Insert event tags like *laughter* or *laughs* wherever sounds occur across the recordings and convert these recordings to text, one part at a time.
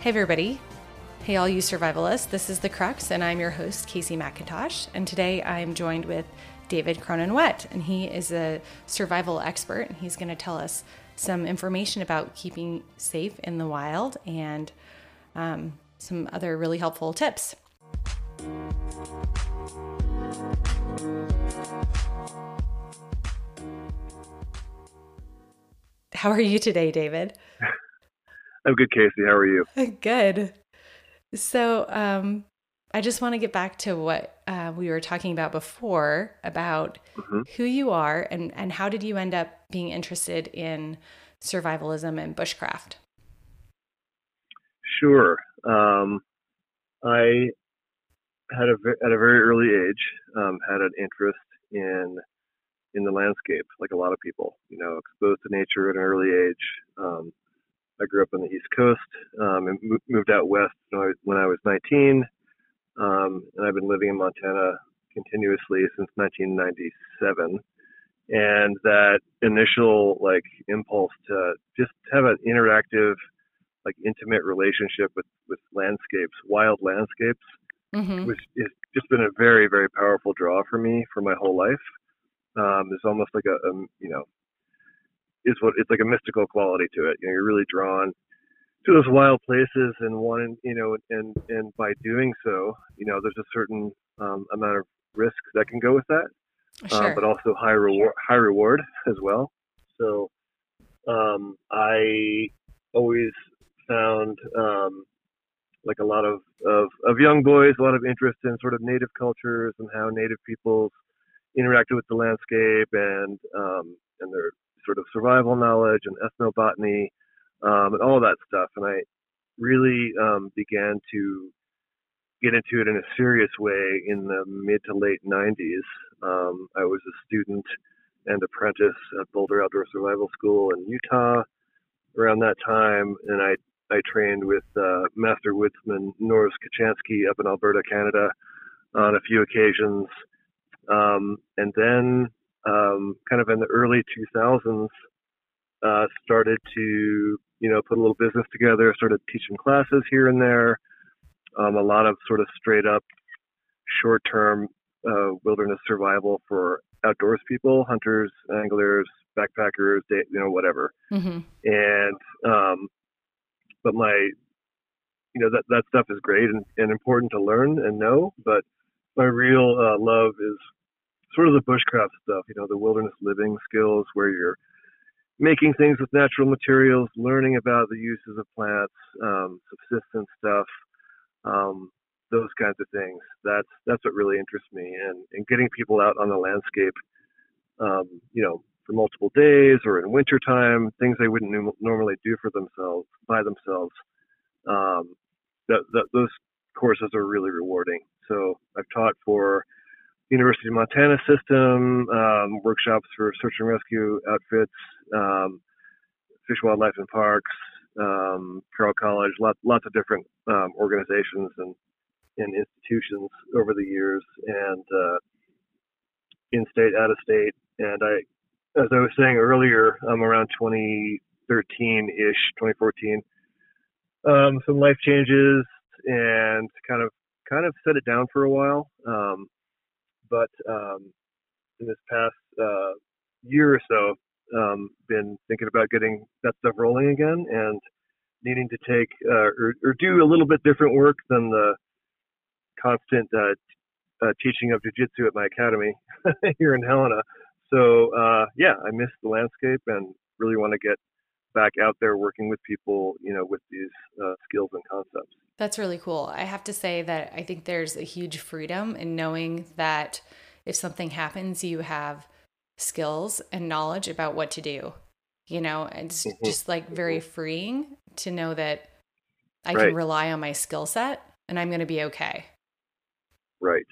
Hey, everybody. Hey, all you survivalists. This is The Crux, and I'm your host, Kaycee McIntosh. And today I'm joined with David Cronenwett, and he is a survival expert, and he's going to tell us some information about keeping safe in the wild and um, some other really helpful tips. How are you today, David? *laughs* I'm good, Kaycee. How are you? *laughs* Good. So, um, I just want to get back to what uh, we were talking about before about mm-hmm. who you are and, and how did you end up being interested in survivalism and bushcraft? Sure. Um, I had a at a very early age um, had an interest in in the landscape, like a lot of people. You know, exposed to nature at an early age. Um, I grew up on the East Coast um, and moved out west when I was 19, um, and I've been living in Montana continuously since 1997. And that initial like impulse to just have an interactive, like intimate relationship with with landscapes, wild landscapes, mm-hmm. which has just been a very very powerful draw for me for my whole life. Um, there's almost like a, a you know is what it's like a mystical quality to it. You know, you're really drawn to those wild places and wanting, you know, and and by doing so, you know, there's a certain um, amount of risk that can go with that, uh, but also high reward, high reward as well. So, um, I always found um, like a lot of, of of young boys, a lot of interest in sort of native cultures and how native peoples interacted with the landscape and um, and their sort of survival knowledge and ethnobotany um, and all that stuff. And I really um, began to get into it in a serious way in the mid to late 90s. Um, I was a student and apprentice at Boulder Outdoor Survival School in Utah around that time, and I I trained with uh, Master Woodsman Mors Kochanski up in Alberta, Canada, on a few occasions. Um, and then um, kind of in the early 2000s, uh, started to, you know, put a little business together, started teaching classes here and there. Um, a lot of sort of straight up short term uh, wilderness survival for outdoors people, hunters, anglers, backpackers, you know, whatever. Mm-hmm. And, um, but my, you know, that, that stuff is great and, and important to learn and know, but my real uh, love is sort of the bushcraft stuff, you know, the wilderness living skills where you're making things with natural materials, learning about the uses of plants, um, subsistence stuff, um, those kinds of things. That's that's what really interests me, and and getting people out on the landscape, um, you know, for multiple days or in wintertime, things they wouldn't normally do for themselves by themselves. Um, that, that those courses are really rewarding. So I've taught for University of Montana system, um, workshops for search and rescue outfits, um, Fish, Wildlife, and Parks, um, Carroll College, lots, lots of different um, organizations and, and institutions over the years, and uh, in state, out of state. And I, as I was saying earlier, I'm around 2013 ish, 2014. Um, some life changes and kind of kind of set it down for a while. Um, but um, in this past uh, year or so, um, been thinking about getting that stuff rolling again and needing to take uh, or, or, do a little bit different work than the constant uh, uh, teaching of jujitsu at my academy *laughs* here in Helena. So uh, yeah, I miss the landscape and really want to get back out there working with people, you know, with these uh, skills and concepts. That's really cool. I have to say that I think there's a huge freedom in knowing that if something happens, you have skills and knowledge about what to do. You know, it's mm-hmm. just like very mm-hmm. freeing to know that I right. can rely on my skill set and I'm going to be okay. Right.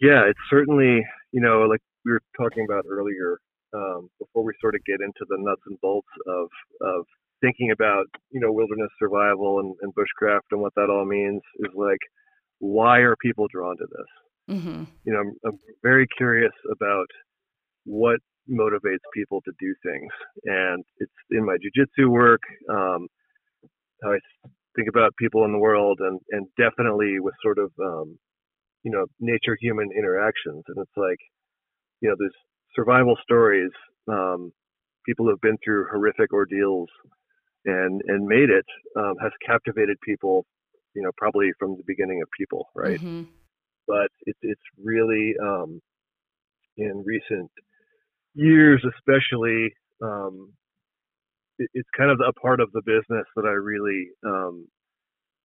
Yeah, it's certainly, you know, like we were talking about earlier, um, before we sort of get into the nuts and bolts of of thinking about you know wilderness survival and, and bushcraft and what that all means is like why are people drawn to this? Mm-hmm. you know I'm, I'm, very curious about what motivates people to do things. And it's in my jiu-jitsu work um, how I think about people in the world and and definitely with sort of um, you know nature human interactions. And it's like you know there's survival stories um, people who have been through horrific ordeals and and made it um, has captivated people you know probably from the beginning of people right mm-hmm. but it's it's really um, in recent years especially um, it, it's kind of a part of the business that I really um,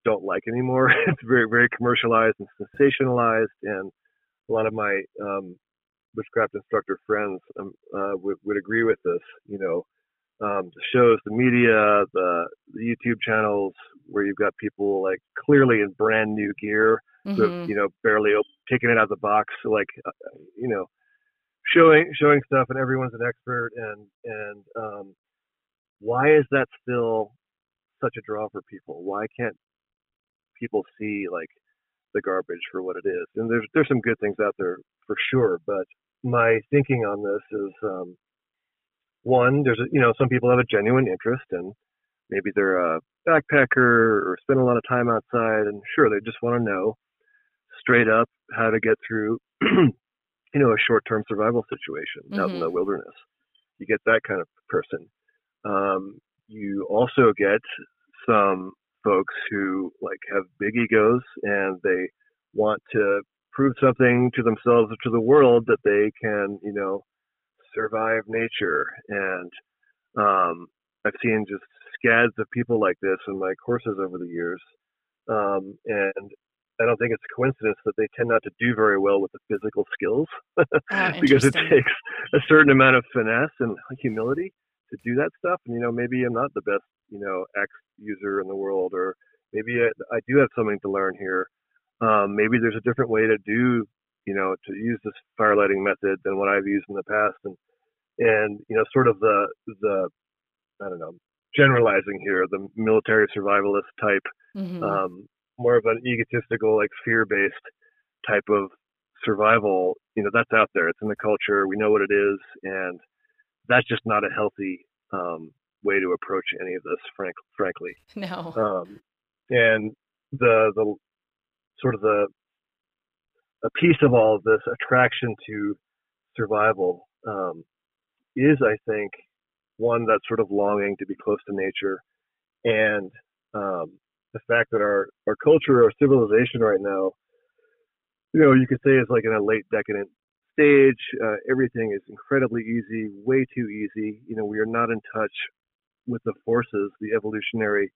don't like anymore. *laughs* it's very very commercialized and sensationalized, and a lot of my um, bushcraft instructor friends um, uh, would, would agree with this. You know, um, the shows, the media, the, the YouTube channels where you've got people like clearly in brand new gear, mm-hmm. you know, barely taking it out of the box, like uh, you know, showing showing stuff, and everyone's an expert, and and um, why is that still such a draw for people? Why can't people see like the garbage for what it is? And there's there's some good things out there for sure, but my thinking on this is um, one, there's a, you know some people have a genuine interest and maybe they're a backpacker or spend a lot of time outside and sure they just want to know straight up how to get through *clears throat* you know a short-term survival situation mm-hmm. out in the mm-hmm. wilderness. You get that kind of person um, you also get some folks who like have big egos and they want to prove something to themselves or to the world that they can, you know, survive nature. And um, I've seen just scads of people like this in my courses over the years. Um, and I don't think it's a coincidence that they tend not to do very well with the physical skills ah, *laughs* because it takes a certain amount of finesse and humility to do that stuff. And you know, maybe I'm not the best, you know, X user in the world, or maybe I, I do have something to learn here. Um, maybe there's a different way to do, you know, to use this firelighting method than what I've used in the past, and and you know, sort of the the I don't know, generalizing here, the military survivalist type, mm-hmm. um, more of an egotistical, like fear-based type of survival. You know, that's out there. It's in the culture. We know what it is, and that's just not a healthy um, way to approach any of this, frank, frankly. *laughs* No. Um, and the the sort of the a piece of all of this attraction to survival um, is, I think, one that's sort of longing to be close to nature, and um, the fact that our our culture, our civilization right now, you know, you could say is like in a late decadent stage. Uh, everything is incredibly easy, way too easy. You know, we are not in touch with the forces, the evolutionary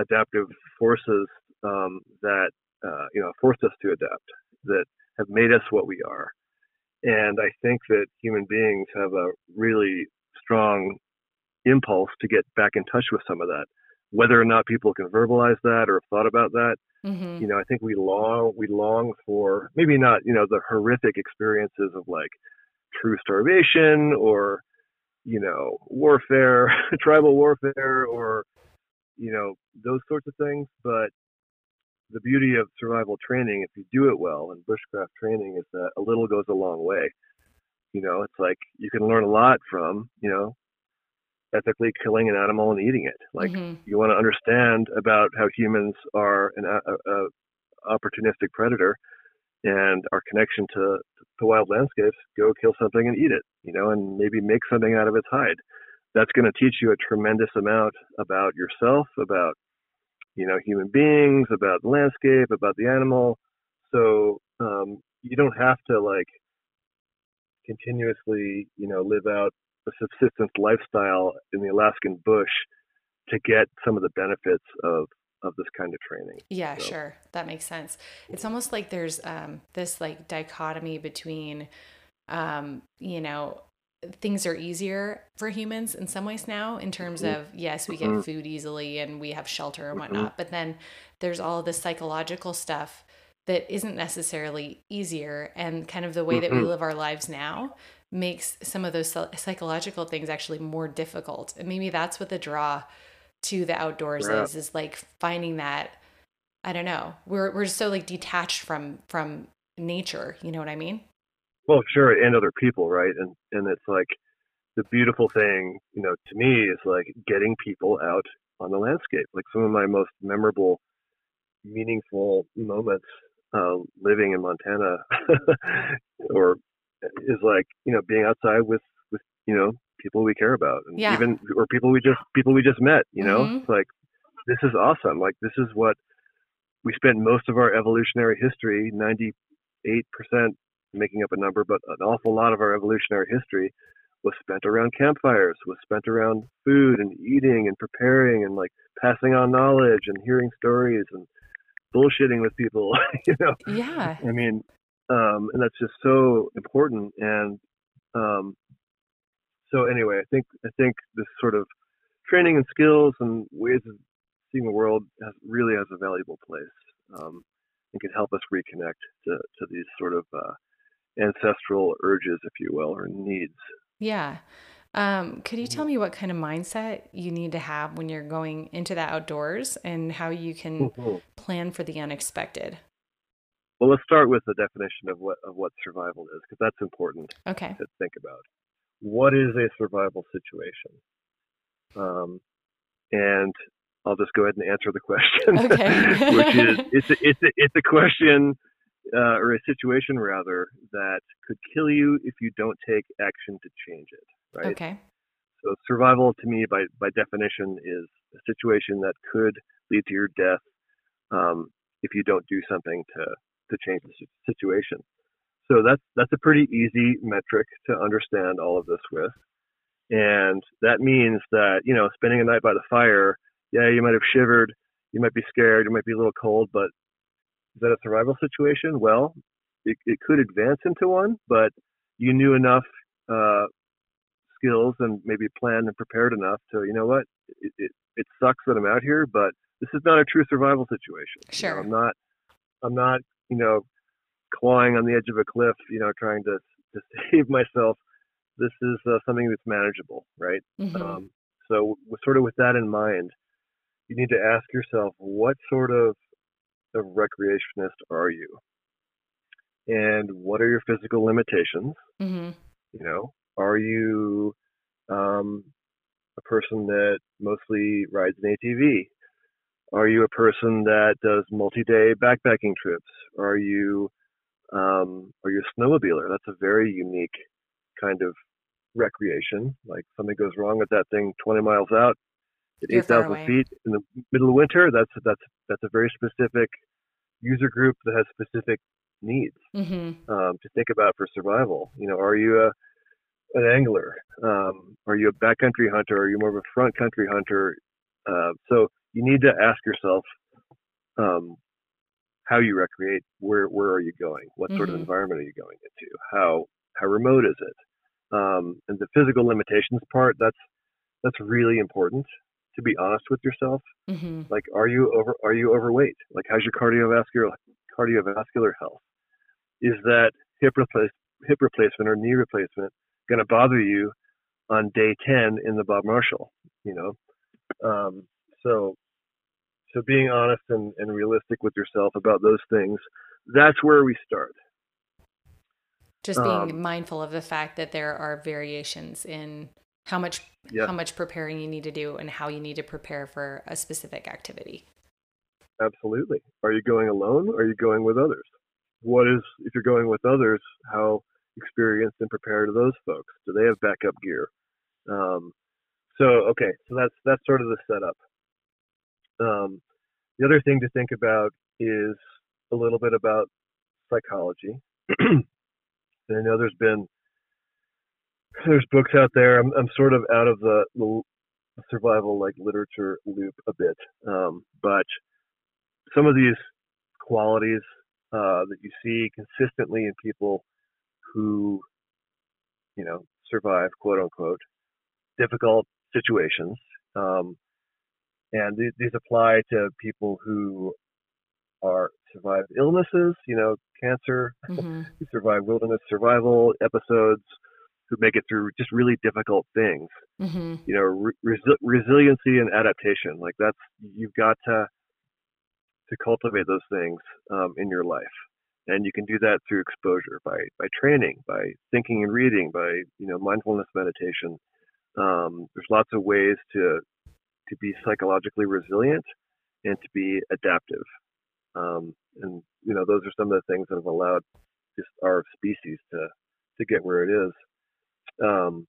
adaptive forces um, that uh, you know forced us to adapt, that have made us what we are. And I think that human beings have a really strong impulse to get back in touch with some of that. Whether or not people can verbalize that or have thought about that, Mm-hmm. You know, I think we long we long for maybe not you know the horrific experiences of like true starvation or you know warfare, *laughs* tribal warfare, or you know those sorts of things. But the beauty of survival training, if you do it well, and bushcraft training, is that a little goes a long way. You know, it's like you can learn a lot from you know ethically killing an animal and eating it. Like mm-hmm. you want to understand about how humans are an a, a opportunistic predator and our connection to, to wild landscapes. Go kill something and eat it, you know, and maybe make something out of its hide. That's going to teach you a tremendous amount about yourself, about you know human beings, about the landscape, about the animal. So um, you don't have to like continuously, you know, live out a subsistence lifestyle in the Alaskan bush to get some of the benefits of of this kind of training. Yeah, so. sure. That makes sense. It's almost like there's um, this like dichotomy between, um, you know, things are easier for humans in some ways now in terms mm-hmm. of yes we get mm-hmm. food easily and we have shelter and mm-hmm. whatnot but then there's all this psychological stuff that isn't necessarily easier and kind of the way that we live our lives now makes some of those psychological things actually more difficult. And maybe that's what the draw to the outdoors yeah. is is like finding that I don't know. We're we're so like detached from from nature, you know what I mean? Well, sure, and other people, right? And and it's like the beautiful thing, you know, to me is like getting people out on the landscape. Like some of my most memorable, meaningful moments uh, living in Montana, *laughs* or is like you know being outside with with you know people we care about, and Yeah. even or people we just people we just met. You know, Mhm. it's like this is awesome. Like this is what we spent most of our evolutionary history, ninety eight percent, making up a number, but an awful lot of our evolutionary history was spent around campfires, was spent around food and eating and preparing and like passing on knowledge and hearing stories and bullshitting with people, *laughs* you know. Yeah. I mean, um, and that's just so important. And um, so anyway, I think I think this sort of training and skills and ways of seeing the world has, really has a valuable place um, and can help us reconnect to, to these sort of uh, ancestral urges, if you will, or needs. Yeah. Um, could you tell me what kind of mindset you need to have when you're going into the outdoors and how you can Mhm. plan for the unexpected? Well, let's start with the definition of what of what survival is, because that's important Okay. to think about. What is a survival situation? Um, and I'll just go ahead and answer the question, Okay. *laughs* which is it's a, it's a, it's a question uh, or a situation rather that could kill you if you don't take action to change it. Right. Okay. So survival to me, by by definition, is a situation that could lead to your death um, if you don't do something to to change the situation. So that's that's a pretty easy metric to understand all of this with, and that means that you know spending a night by the fire, yeah, you might have shivered, you might be scared, you might be a little cold, but is that a survival situation? Well, it, it could advance into one, but you knew enough uh, skills and maybe planned and prepared enough to, you know what, it, it, it sucks that I'm out here, but this is not a true survival situation. You know, Sure. I'm not, I'm not, you know, clawing on the edge of a cliff, you know, trying to, to *laughs* save myself. This is uh, something that's manageable, right? Mhm. Um, so, with, sort of with that in mind, you need to ask yourself, what sort of, of recreationist are you? And what are your physical limitations? Mhm. You know, are you um, a person that mostly rides an ATV? Are you a person that does multi-day backpacking trips? Are you um, are you a snowmobiler? That's a very unique kind of recreation. Like something goes wrong with that thing 20 miles out at 8,000 feet in the middle of winter. That's that's that's a very specific user group that has specific needs Mhm. um, to think about for survival. You know, are you a an angler? Um, are you a backcountry hunter? Are you more of a front country hunter? Uh, so you need to ask yourself um, how you recreate. Where where are you going? What sort of Mhm. environment are you going into? How how remote is it? Um, and the physical limitations part that's that's really important to be honest with yourself Mhm. like are you over are you overweight like how's your cardiovascular cardiovascular health is that hip replace hip replacement or knee replacement going to bother you on day 10 in the bob marshall you know um, so so being honest and, and realistic with yourself about those things that's where we start Just being Um, mindful of the fact that there are variations in how much Yeah. how much preparing you need to do and how you need to prepare for a specific activity. Absolutely. Are you going alone or are you going with others? What is, if you're going with others, how experienced and prepared are those folks? Do they have backup gear? Um, so, okay, so that's, that's sort of the setup. Um, the other thing to think about is a little bit about psychology. *clears throat* and I know there's been, there's books out there. I'm, I'm sort of out of the, the survival like literature loop a bit. Um, but some of these qualities uh, that you see consistently in people who, you know, survive quote unquote difficult situations, um, and these, these apply to people who are survive illnesses, you know, cancer, Mhm. who *laughs* survive wilderness survival episodes, who make it through just really difficult things Mhm. you know re- resi- resiliency and adaptation like that's you've got to to cultivate those things um, in your life and you can do that through exposure by by training by thinking and reading by you know mindfulness meditation um, there's lots of ways to to be psychologically resilient and to be adaptive. Um, and you know, those are some of the things that have allowed just our species to to get where it is. Um,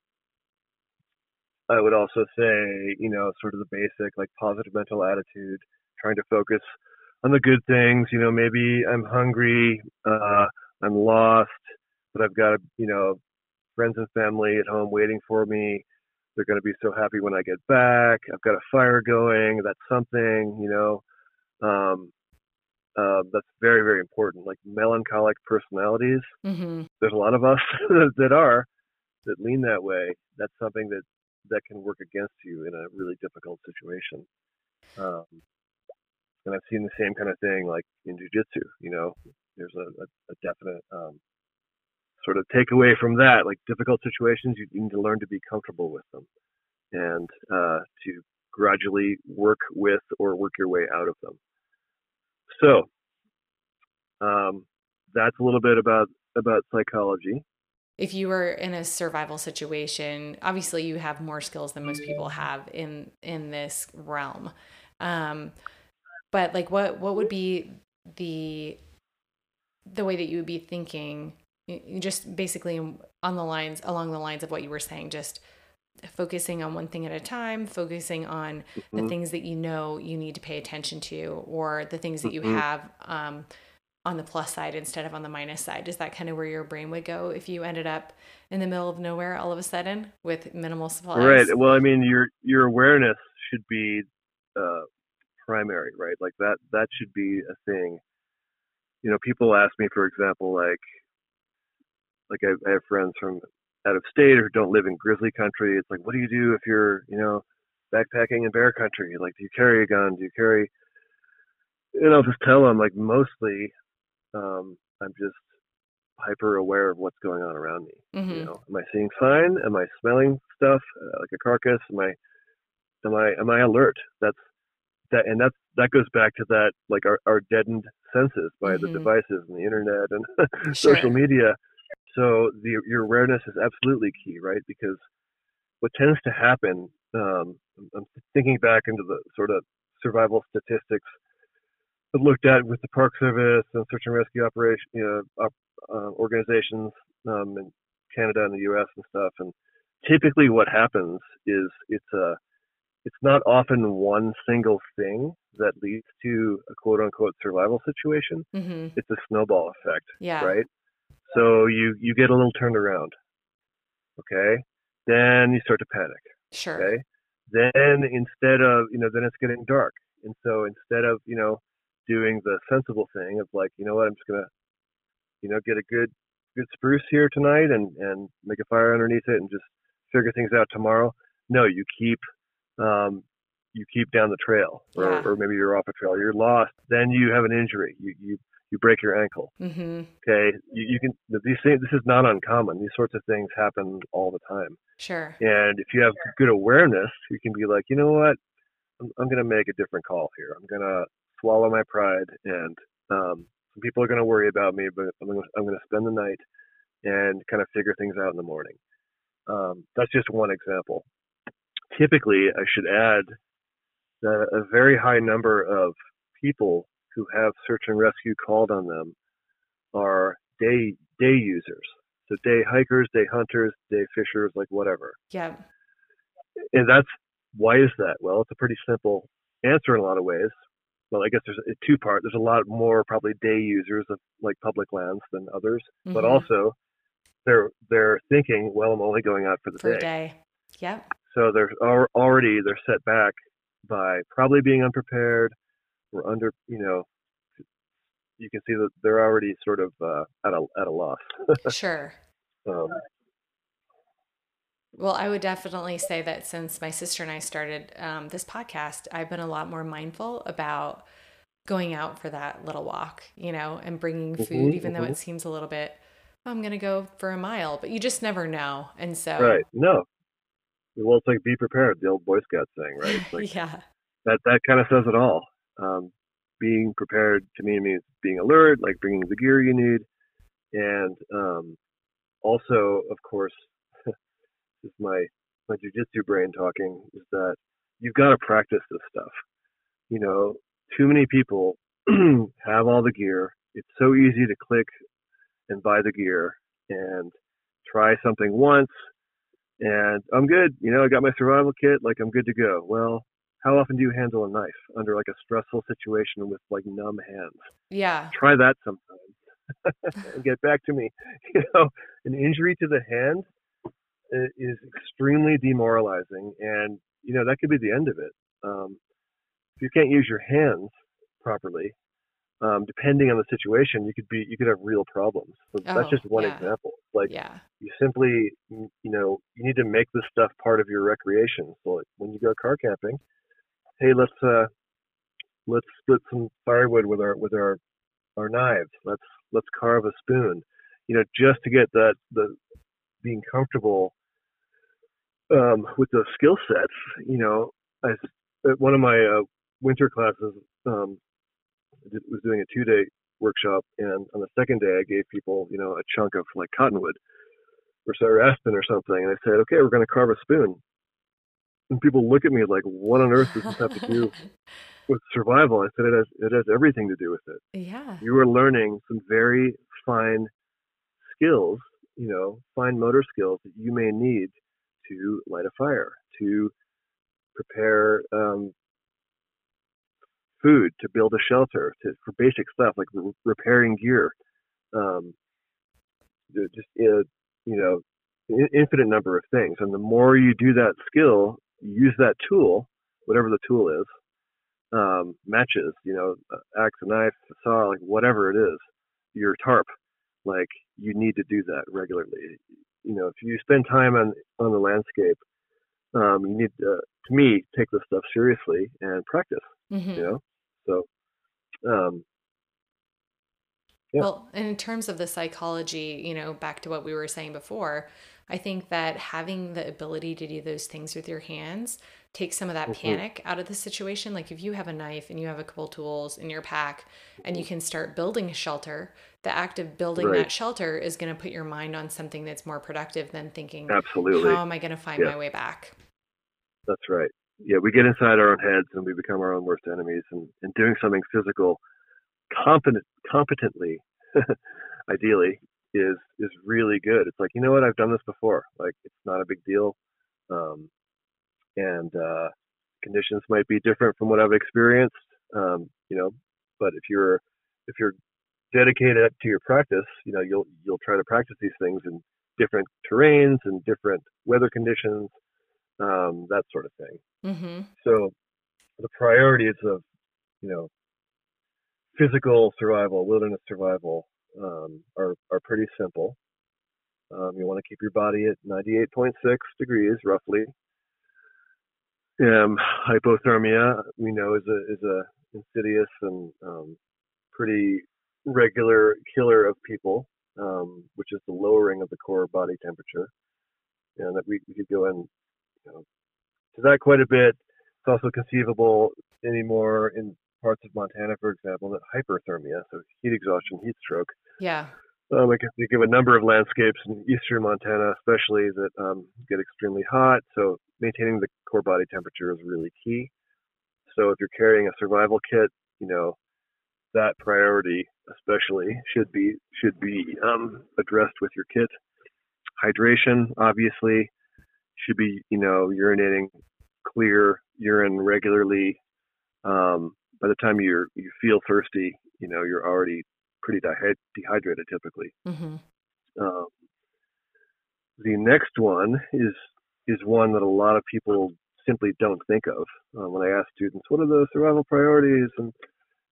I would also say, you know, sort of the basic like positive mental attitude, trying to focus on the good things. You know, maybe I'm hungry, uh, I'm lost, but I've got, you know, friends and family at home waiting for me. They're going to be so happy when I get back. I've got a fire going. That's something, you know. Um, uh, that's very, very important. Like melancholic personalities. Mm-hmm. There's a lot of us *laughs* that are that lean that way. That's something that that can work against you in a really difficult situation. Um, and I've seen the same kind of thing like in jujitsu. You know, there's a, a, a definite um, sort of take away from that. Like difficult situations, you need to learn to be comfortable with them and uh, to gradually work with or work your way out of them. So um, that's a little bit about about psychology. If you were in a survival situation, obviously you have more skills than most people have in in this realm. Um, but like, what what would be the the way that you would be thinking, just basically on the lines along the lines of what you were saying, just focusing on one thing at a time, focusing on mm-hmm. the things that you know you need to pay attention to, or the things that you mm-hmm. have um, on the plus side instead of on the minus side. Is that kind of where your brain would go if you ended up in the middle of nowhere all of a sudden with minimal supplies? Right. Well, I mean, your your awareness should be uh, primary, right? Like that that should be a thing. You know, people ask me, for example, like like I, I have friends from out of state or don't live in grizzly country. It's like, what do you do if you're, you know, backpacking in bear country? Like, do you carry a gun? Do you carry? And I'll just tell them, like, mostly, um, I'm just hyper aware of what's going on around me. Mm-hmm. You know, am I seeing sign? Am I smelling stuff uh, like a carcass? Am I, am I, am I alert? That's that, and that's that goes back to that, like our, our deadened senses by mm-hmm. the devices and the internet and *laughs* sure. social media so the, your awareness is absolutely key, right? Because what tends to happen, um, I'm thinking back into the sort of survival statistics that looked at with the Park Service and search and rescue operation, you know, uh, organizations um, in Canada and the U.S. and stuff. And typically, what happens is it's a it's not often one single thing that leads to a quote unquote survival situation. Mm-hmm. It's a snowball effect, yeah. right? So you you get a little turned around. Okay. Then you start to panic. Sure. Okay. Then instead of you know then it's getting dark, and so instead of you know doing the sensible thing of like you know what I'm just gonna you know get a good good spruce here tonight and and make a fire underneath it and just figure things out tomorrow. No, you keep um, you keep down the trail, or, yeah. or maybe you're off a trail, you're lost. Then you have an injury. You you you break your ankle. Mm-hmm. Okay, you, you, can these things. This is not uncommon. These sorts of things happen all the time. Sure. And if you have good awareness, you can be like, you know what, I'm, I'm going to make a different call here. I'm going to swallow my pride, and um, some people are going to worry about me, but I'm going I'm to spend the night and kind of figure things out in the morning. Um, that's just one example. Typically, I should add that a very high number of people who have search and rescue called on them are day day users. So day hikers, day hunters, day fishers, like whatever. Yeah. And that's why is that? Well, it's a pretty simple answer in a lot of ways. Well, I guess there's a two part. There's a lot more probably day users of like public lands than others, mm-hmm. but also they're they're thinking, well, I'm only going out for the for day. day. Yeah. So they're already they're set back by probably being unprepared, we're under, you know, you can see that they're already sort of uh, at a at a loss. *laughs* sure. Um, well, I would definitely say that since my sister and I started um, this podcast, I've been a lot more mindful about going out for that little walk, you know, and bringing food, mm-hmm, even mm-hmm. though it seems a little bit. Oh, I'm going to go for a mile, but you just never know, and so right, no. Well, it's like be prepared, the old Boy Scout thing, right? *laughs* Like, yeah. That that kind of says it all um, being prepared to me means being alert, like bringing the gear you need, and um, also, of course, *laughs* this is my my jujitsu brain talking is that you've got to practice this stuff. You know, too many people *clears throat* have all the gear. It's so easy to click and buy the gear and try something once and I'm good. You know, I got my survival kit, like I'm good to go. Well, how often do you handle a knife under like a stressful situation with like numb hands? Yeah. Try that sometime and *laughs* get back to me. *laughs* You know, an injury to the hand is extremely demoralizing, and you know that could be the end of it. Um, if you can't use your hands properly, um, depending on the situation, you could be you could have real problems. So oh, that's just one yeah. example. Like yeah. you simply you know you need to make this stuff part of your recreation. So like when you go car camping, hey let's uh let's split some firewood with our with our our knives. Let's let's carve a spoon. You know just to get that the being comfortable um, with those skill sets. You know, I at one of my uh, winter classes. Um, was doing a two day workshop, and on the second day, I gave people, you know, a chunk of like cottonwood or aspen or something, and I said, okay, we're going to carve a spoon. And people look at me like, what on earth does this have to do *laughs* with survival? I said, it has, it has everything to do with it. Yeah. You are learning some very fine skills, you know, fine motor skills that you may need to light a fire, to prepare um, food, to build a shelter, to, for basic stuff like re- repairing gear. Um, just uh, you know, infinite number of things. And the more you do that skill, use that tool, whatever the tool is, um, matches, you know, axe, a knife, a saw, like whatever it is, your tarp, like you need to do that regularly. You know, if you spend time on on the landscape, um, you need to, to me take this stuff seriously and practice. Mm-hmm. You know, so, um, yeah. Well, and in terms of the psychology, you know, back to what we were saying before, I think that having the ability to do those things with your hands takes some of that mm-hmm. panic out of the situation. Like if you have a knife and you have a couple tools in your pack and you can start building a shelter, the act of building right. that shelter is going to put your mind on something that's more productive than thinking, absolutely, how am I going to find yeah. my way back? That's right yeah, we get inside our own heads and we become our own worst enemies. And, and doing something physical, competent, competently, *laughs* ideally, is is really good. It's like you know what I've done this before. Like it's not a big deal, um, and uh, conditions might be different from what I've experienced. Um, you know, but if you're if you're dedicated to your practice, you know you'll you'll try to practice these things in different terrains and different weather conditions um, that sort of thing. Mm-hmm. So the priorities of, you know, physical survival, wilderness survival, um, are are pretty simple. Um, you want to keep your body at 98.6 degrees, roughly. Um, hypothermia, we know, is a is a insidious and um, pretty regular killer of people, um, which is the lowering of the core body temperature. And that we, we could go in you know, to that quite a bit. It's also conceivable anymore in parts of Montana, for example, that hyperthermia, so heat exhaustion, heat stroke. Yeah. Um, I can think of a number of landscapes in eastern Montana, especially that um, get extremely hot. So maintaining the core body temperature is really key. So if you're carrying a survival kit, you know that priority especially should be should be um, addressed with your kit. Hydration, obviously, should be, you know, urinating clear urine regularly. Um, by the time you you feel thirsty, you know, you're already pretty dehydrated typically. Mm-hmm. Um, the next one is is one that a lot of people simply don't think of. Uh, when I ask students, what are the survival priorities, and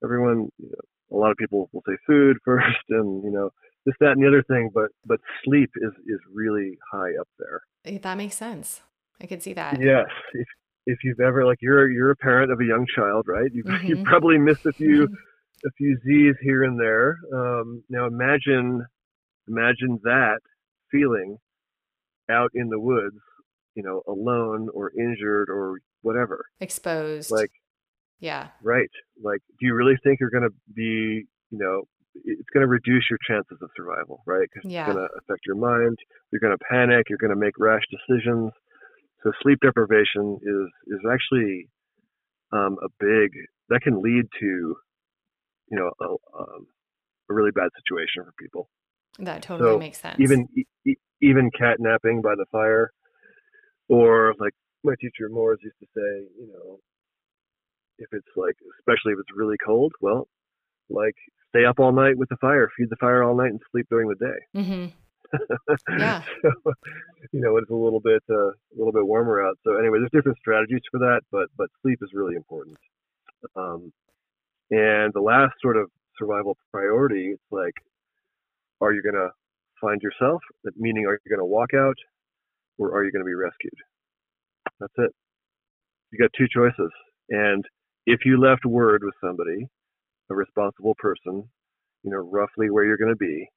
everyone, you know, a lot of people will say food *laughs* first, and you know, this, that, and the other thing, but but sleep is is really high up there. Eh, that makes sense. I could see that. Yes, if if you've ever like you're you're a parent of a young child, right? You've *laughs* mm-hmm. you've probably missed a few *laughs* a few Z's here and there. Um, now imagine imagine that feeling out in the woods, you know, alone or injured or whatever, exposed. Like, yeah, right. Like, do you really think you're going to be, you know, it's going to reduce your chances of survival, right? Because yeah. it's going to affect your mind. You're going to panic. You're going to make rash decisions. So sleep deprivation is is actually um, a big that can lead to you know a, um, a really bad situation for people. That totally so makes sense. Even e- even catnapping by the fire, or like my teacher Mors used to say, you know, if it's like, especially if it's really cold, well, like stay up all night with the fire, feed the fire all night, and sleep during the day. Mm-hmm. Yeah. *laughs* so, you know, it's a little bit uh, a little bit warmer out. So anyway, there's different strategies for that, but but sleep is really important. Um, and the last sort of survival priority, it's like, are you gonna find yourself? Meaning, are you gonna walk out, or are you gonna be rescued? That's it. You got two choices, and if you left word with somebody, a responsible person, you know, roughly where you're going to be,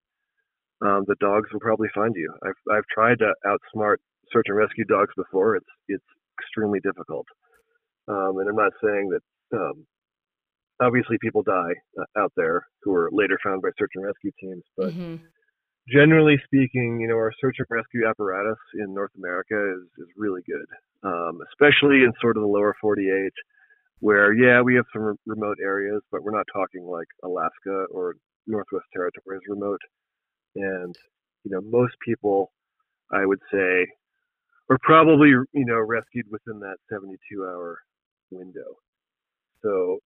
um, the dogs will probably find you. I've I've tried to outsmart search and rescue dogs before. It's it's extremely difficult, um, and I'm not saying that. Um, obviously, people die uh, out there who are later found by search and rescue teams, but mm-hmm. generally speaking, you know, our search and rescue apparatus in North America is is really good, um, especially in sort of the lower 48 where yeah we have some remote areas but we're not talking like alaska or northwest territories remote and you know most people i would say are probably you know rescued within that 72 hour window so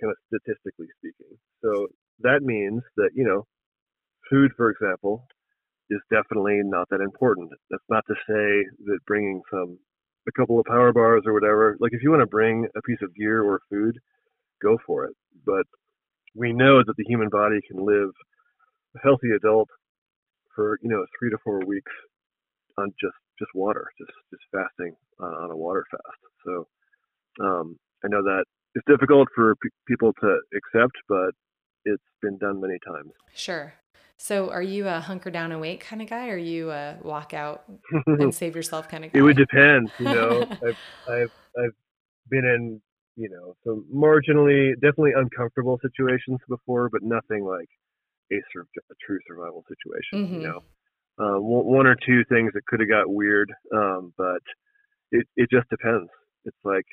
kind of statistically speaking so that means that you know food for example is definitely not that important that's not to say that bringing some a couple of power bars or whatever. Like if you want to bring a piece of gear or food, go for it. But we know that the human body can live a healthy adult for you know three to four weeks on just just water, just just fasting uh, on a water fast. So um, I know that it's difficult for p- people to accept, but it's been done many times. Sure. So, are you a hunker down and wait kind of guy, or are you a walk out *laughs* and save yourself kind of guy? It would depend. You know, *laughs* I've, I've I've been in you know some marginally, definitely uncomfortable situations before, but nothing like a, sur- a true survival situation. Mm-hmm. You know, uh, one or two things that could have got weird, um, but it it just depends. It's like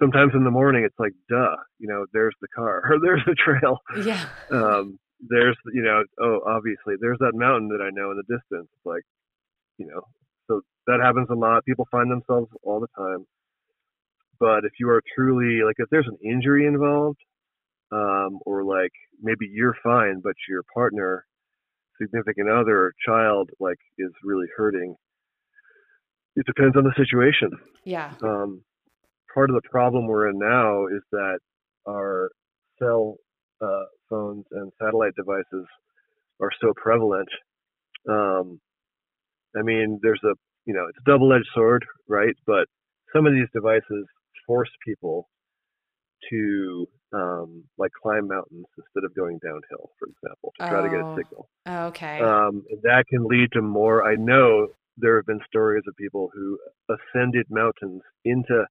sometimes in the morning, it's like, duh, you know, there's the car *laughs* or there's the trail. Yeah. Um, there's you know oh obviously there's that mountain that I know in the distance like you know so that happens a lot people find themselves all the time but if you are truly like if there's an injury involved um, or like maybe you're fine but your partner significant other child like is really hurting it depends on the situation yeah um, part of the problem we're in now is that our cell uh, phones and satellite devices are so prevalent. Um, I mean, there's a you know it's a double-edged sword, right? But some of these devices force people to um, like climb mountains instead of going downhill, for example, to try oh. to get a oh, signal. Okay. Um, that can lead to more. I know there have been stories of people who ascended mountains into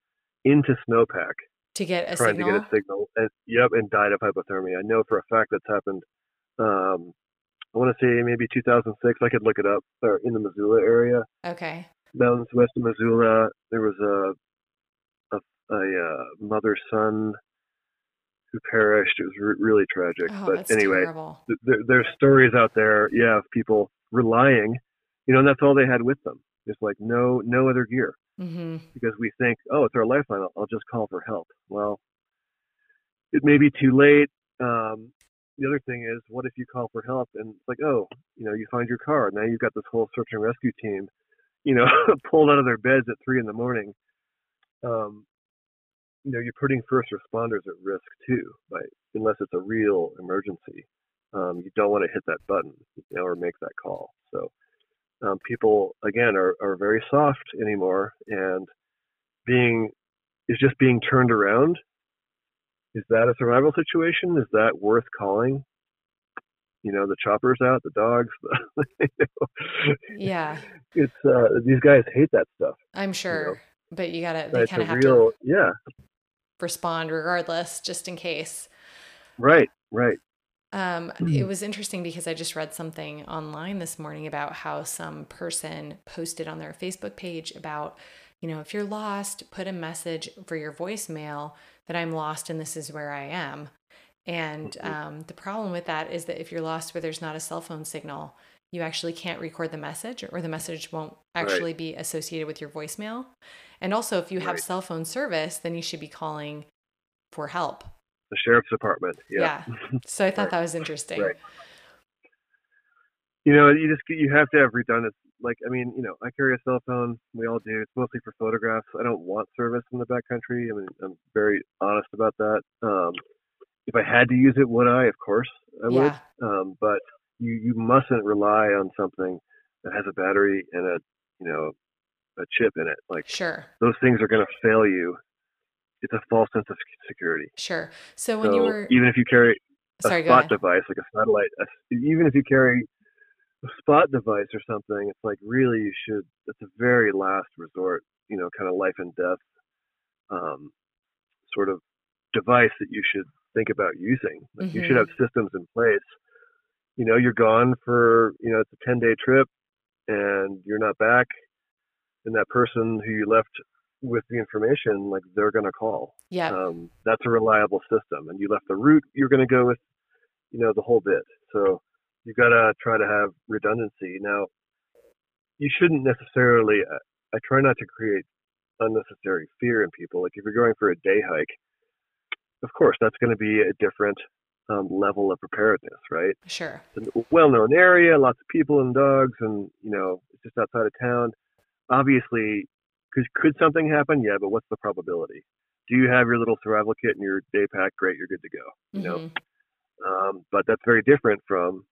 into snowpack to get a trying signal? to get a signal. And yep, and died of hypothermia. I know for a fact that's happened. Um, I want to say maybe 2006. I could look it up. Or in the Missoula area. Okay. Mountains west of Missoula. There was a a, a uh, mother son who perished. It was re- really tragic. Oh, but that's anyway, th- there, there's stories out there, yeah, of people relying, you know, and that's all they had with them. Just like no no other gear mm-hmm. because we think, oh, it's our lifeline. I'll, I'll, just call for help. Well, it may be too late. Um, the other thing is, what if you call for help and it's like, oh, you know, you find your car. Now you've got this whole search and rescue team, you know, *laughs* pulled out of their beds at three in the morning. Um, you know, you're putting first responders at risk too, right? Unless it's a real emergency. Um, you don't want to hit that button, you know, or make that call. So um, people again are, are very soft anymore and being is just being turned around is that a survival situation is that worth calling you know the choppers out the dogs the, *laughs* you know, yeah it's uh these guys hate that stuff i'm sure you know? but you gotta they kind of have real, to yeah respond regardless just in case. Right right. Um, it was interesting because I just read something online this morning about how some person posted on their Facebook page about, you know, if you're lost, put a message for your voicemail that I'm lost and this is where I am. And um, the problem with that is that if you're lost where there's not a cell phone signal, you actually can't record the message or the message won't actually be associated with your voicemail. And also, if you have cell phone service, then you should be calling for help. The sheriff's department. Yeah. *laughs* So I thought Right. that was interesting. Right. You know, you just you have to have redundant. Like, I mean, you know, I carry a cell phone. We all do. It's mostly for photographs. I don't want service in the backcountry. I mean, I'm very honest about that. Um, if I had to use it, would I? Of course, I would. Yeah. Um, but you you mustn't rely on something that has a battery and a you know a chip in it. Like Sure. those things are going to fail you. It's a false sense of security. Sure. So when so you were even if you carry a sorry, spot device like a satellite, a, even if you carry a spot device or something, it's like really you should. It's a very last resort. You know, kind of life and death um, sort of device that you should think about using. Like you should Mhm. have systems in place. You know, you're gone for you know it's a ten day trip, and you're not back, and that person who you left with the information, like they're gonna call. Yeah. Um, that's a reliable system, and you left the route you're gonna go with, you know, the whole bit. So you gotta try to have redundancy. Now, you shouldn't necessarily. I- I try not to create unnecessary fear in people. Like if you're going for a day hike, of course that's going to be a different um, level of preparedness, right? Sure. It's a well-known area, lots of people and dogs, and you know it's just outside of town. Obviously, could could something happen? Yeah, but what's the probability? Do you have your little survival kit and your day pack? Great, you're good to go. You know, Mhm. um, but that's very different from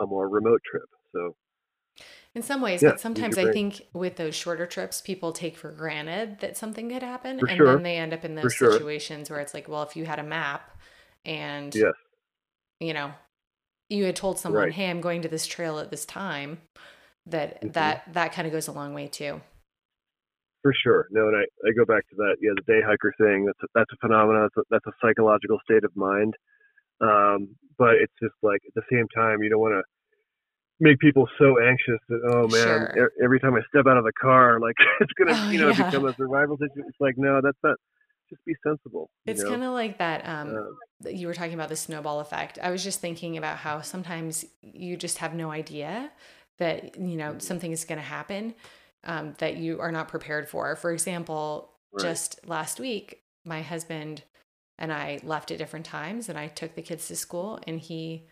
a more remote trip. So In some ways, Yeah, but sometimes I think with those shorter trips, people take for granted that something could happen, For and sure. then they end up in those sure. situations where it's like, well, if you had a map and yes, you know you had told someone, Right. "Hey, I'm going to this trail at this time," that Mhm. that that kind of goes a long way too. for sure. No, and I, I go back to that. Yeah, the day hiker thing. That's a, that's a phenomenon. That's a, that's a psychological state of mind. Um, but it's just like at the same time, you don't want to make people so anxious that oh man, Sure. e- every time I step out of the car, like *laughs* it's gonna Oh, you know yeah. become a survival situation. It's like no, that's not. Just be sensible. It's kind of like that. Um, Um, that you were talking about the snowball effect. I was just thinking about how sometimes you just have no idea that you know something is going to happen um, that you are not prepared for. For example, Right. just last week, my husband and I left at different times, and I took the kids to school, and he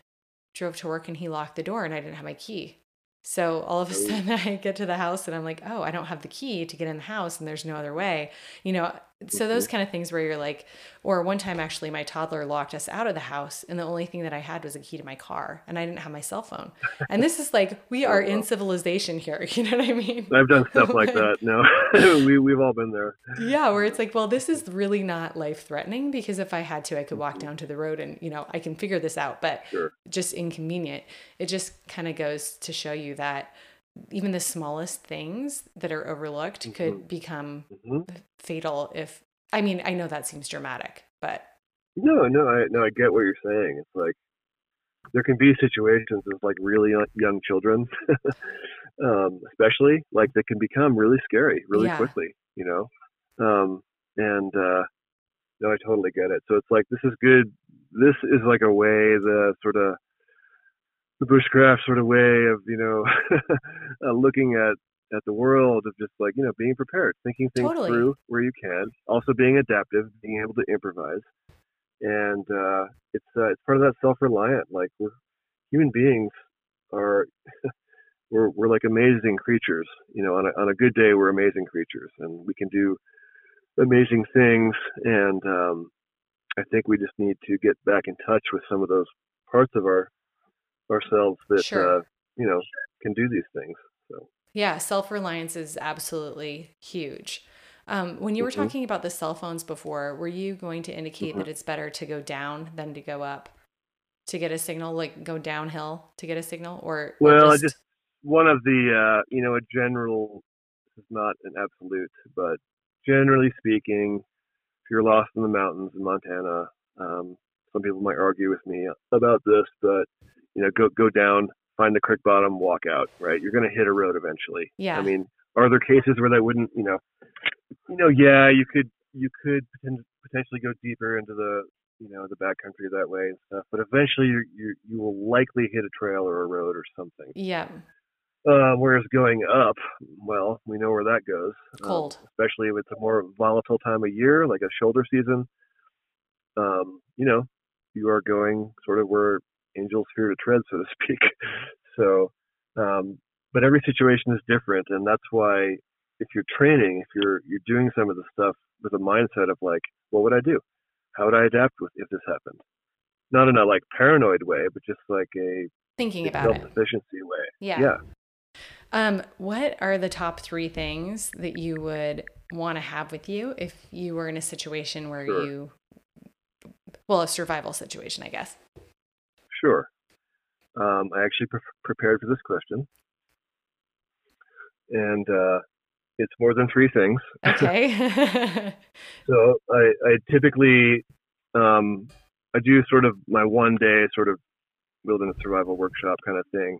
drove to work and he locked the door, and I didn't have my key. So all of a sudden, *laughs* I get to the house and I'm like, oh, I don't have the key to get in the house, and there's no other way. You know, so those mm-hmm. kind of things where you're like, or one time actually, my toddler locked us out of the house, and the only thing that I had was a key to my car, and I didn't have my cell phone. And this is like, we *laughs* oh, are in civilization here. *laughs* You know what I mean? I've done stuff *laughs* like Like- that. No, we we've all been there. Yeah, where it's like, well, this is really not life threatening because if I had to, I could walk mm-hmm. down to the road and, you know, I can figure this out, but Sure. just inconvenient. It just kind of goes to show you that even the smallest things that are overlooked could become hmm fatal if, I mean, I know that seems dramatic, but No, no, I no, I get what you're saying. It's like there can be situations with like really young- young children, *laughs* um, especially like that can become really scary really Yeah. quickly. You know, um, and uh, no, I totally get it. So it's like this is good. This is like a way the sort of the bushcraft sort of way of you know *laughs* uh, looking at at the world of just like you know being prepared, thinking things Totally. through where you can, also being adaptive, being able to improvise, and uh, it's uh, it's part of that self-reliant. Like we're human beings are *laughs* we're we're like amazing creatures. You know, on a on a good day, we're amazing creatures, and we can do amazing things. And um, I think we just need to get back in touch with some of those parts of our ourselves that Sure. uh, you know can do these things. So yeah, self reliance is absolutely huge. Um, when you were Mhm. talking about the cell phones before, were you going to indicate Mhm. that it's better to go down than to go up to get a signal, like go downhill to get a signal, or well, I just one of the uh, you know a general. This is not an absolute, but generally speaking, if you're lost in the mountains in Montana, um, some people might argue with me about this, but you know, go go down, find the creek bottom, walk out. Right, you're going to hit a road eventually. Yeah. I mean, are there cases where that wouldn't, you know, you know, yeah, you could you could potentially go deeper into the you know the backcountry that way and stuff, but eventually you you you will likely hit a trail or a road or something. Yeah. Uh, whereas going up, well, we know where that goes. Cold. Um, especially if it's a more volatile time of year, like a shoulder season. Um, you know, you are going sort of where angels fear to tread, so to speak. *laughs* so, um, but every situation is different, and that's why if you're training, if you're you're doing some of the stuff with a mindset of like, what would I do? How would I adapt with if this happened? Not in a like paranoid way, but just like a thinking about self sufficiency way. Yeah. Yeah. Um, what are the top three things that you would want to have with you if you were in a situation where Sure. you, well, a survival situation, I guess. Sure. Um, I actually pre- prepared for this question, and uh, it's more than three things. Okay. *laughs* *laughs* So I, I typically um, I do sort of my one day sort of wilderness survival workshop kind of thing.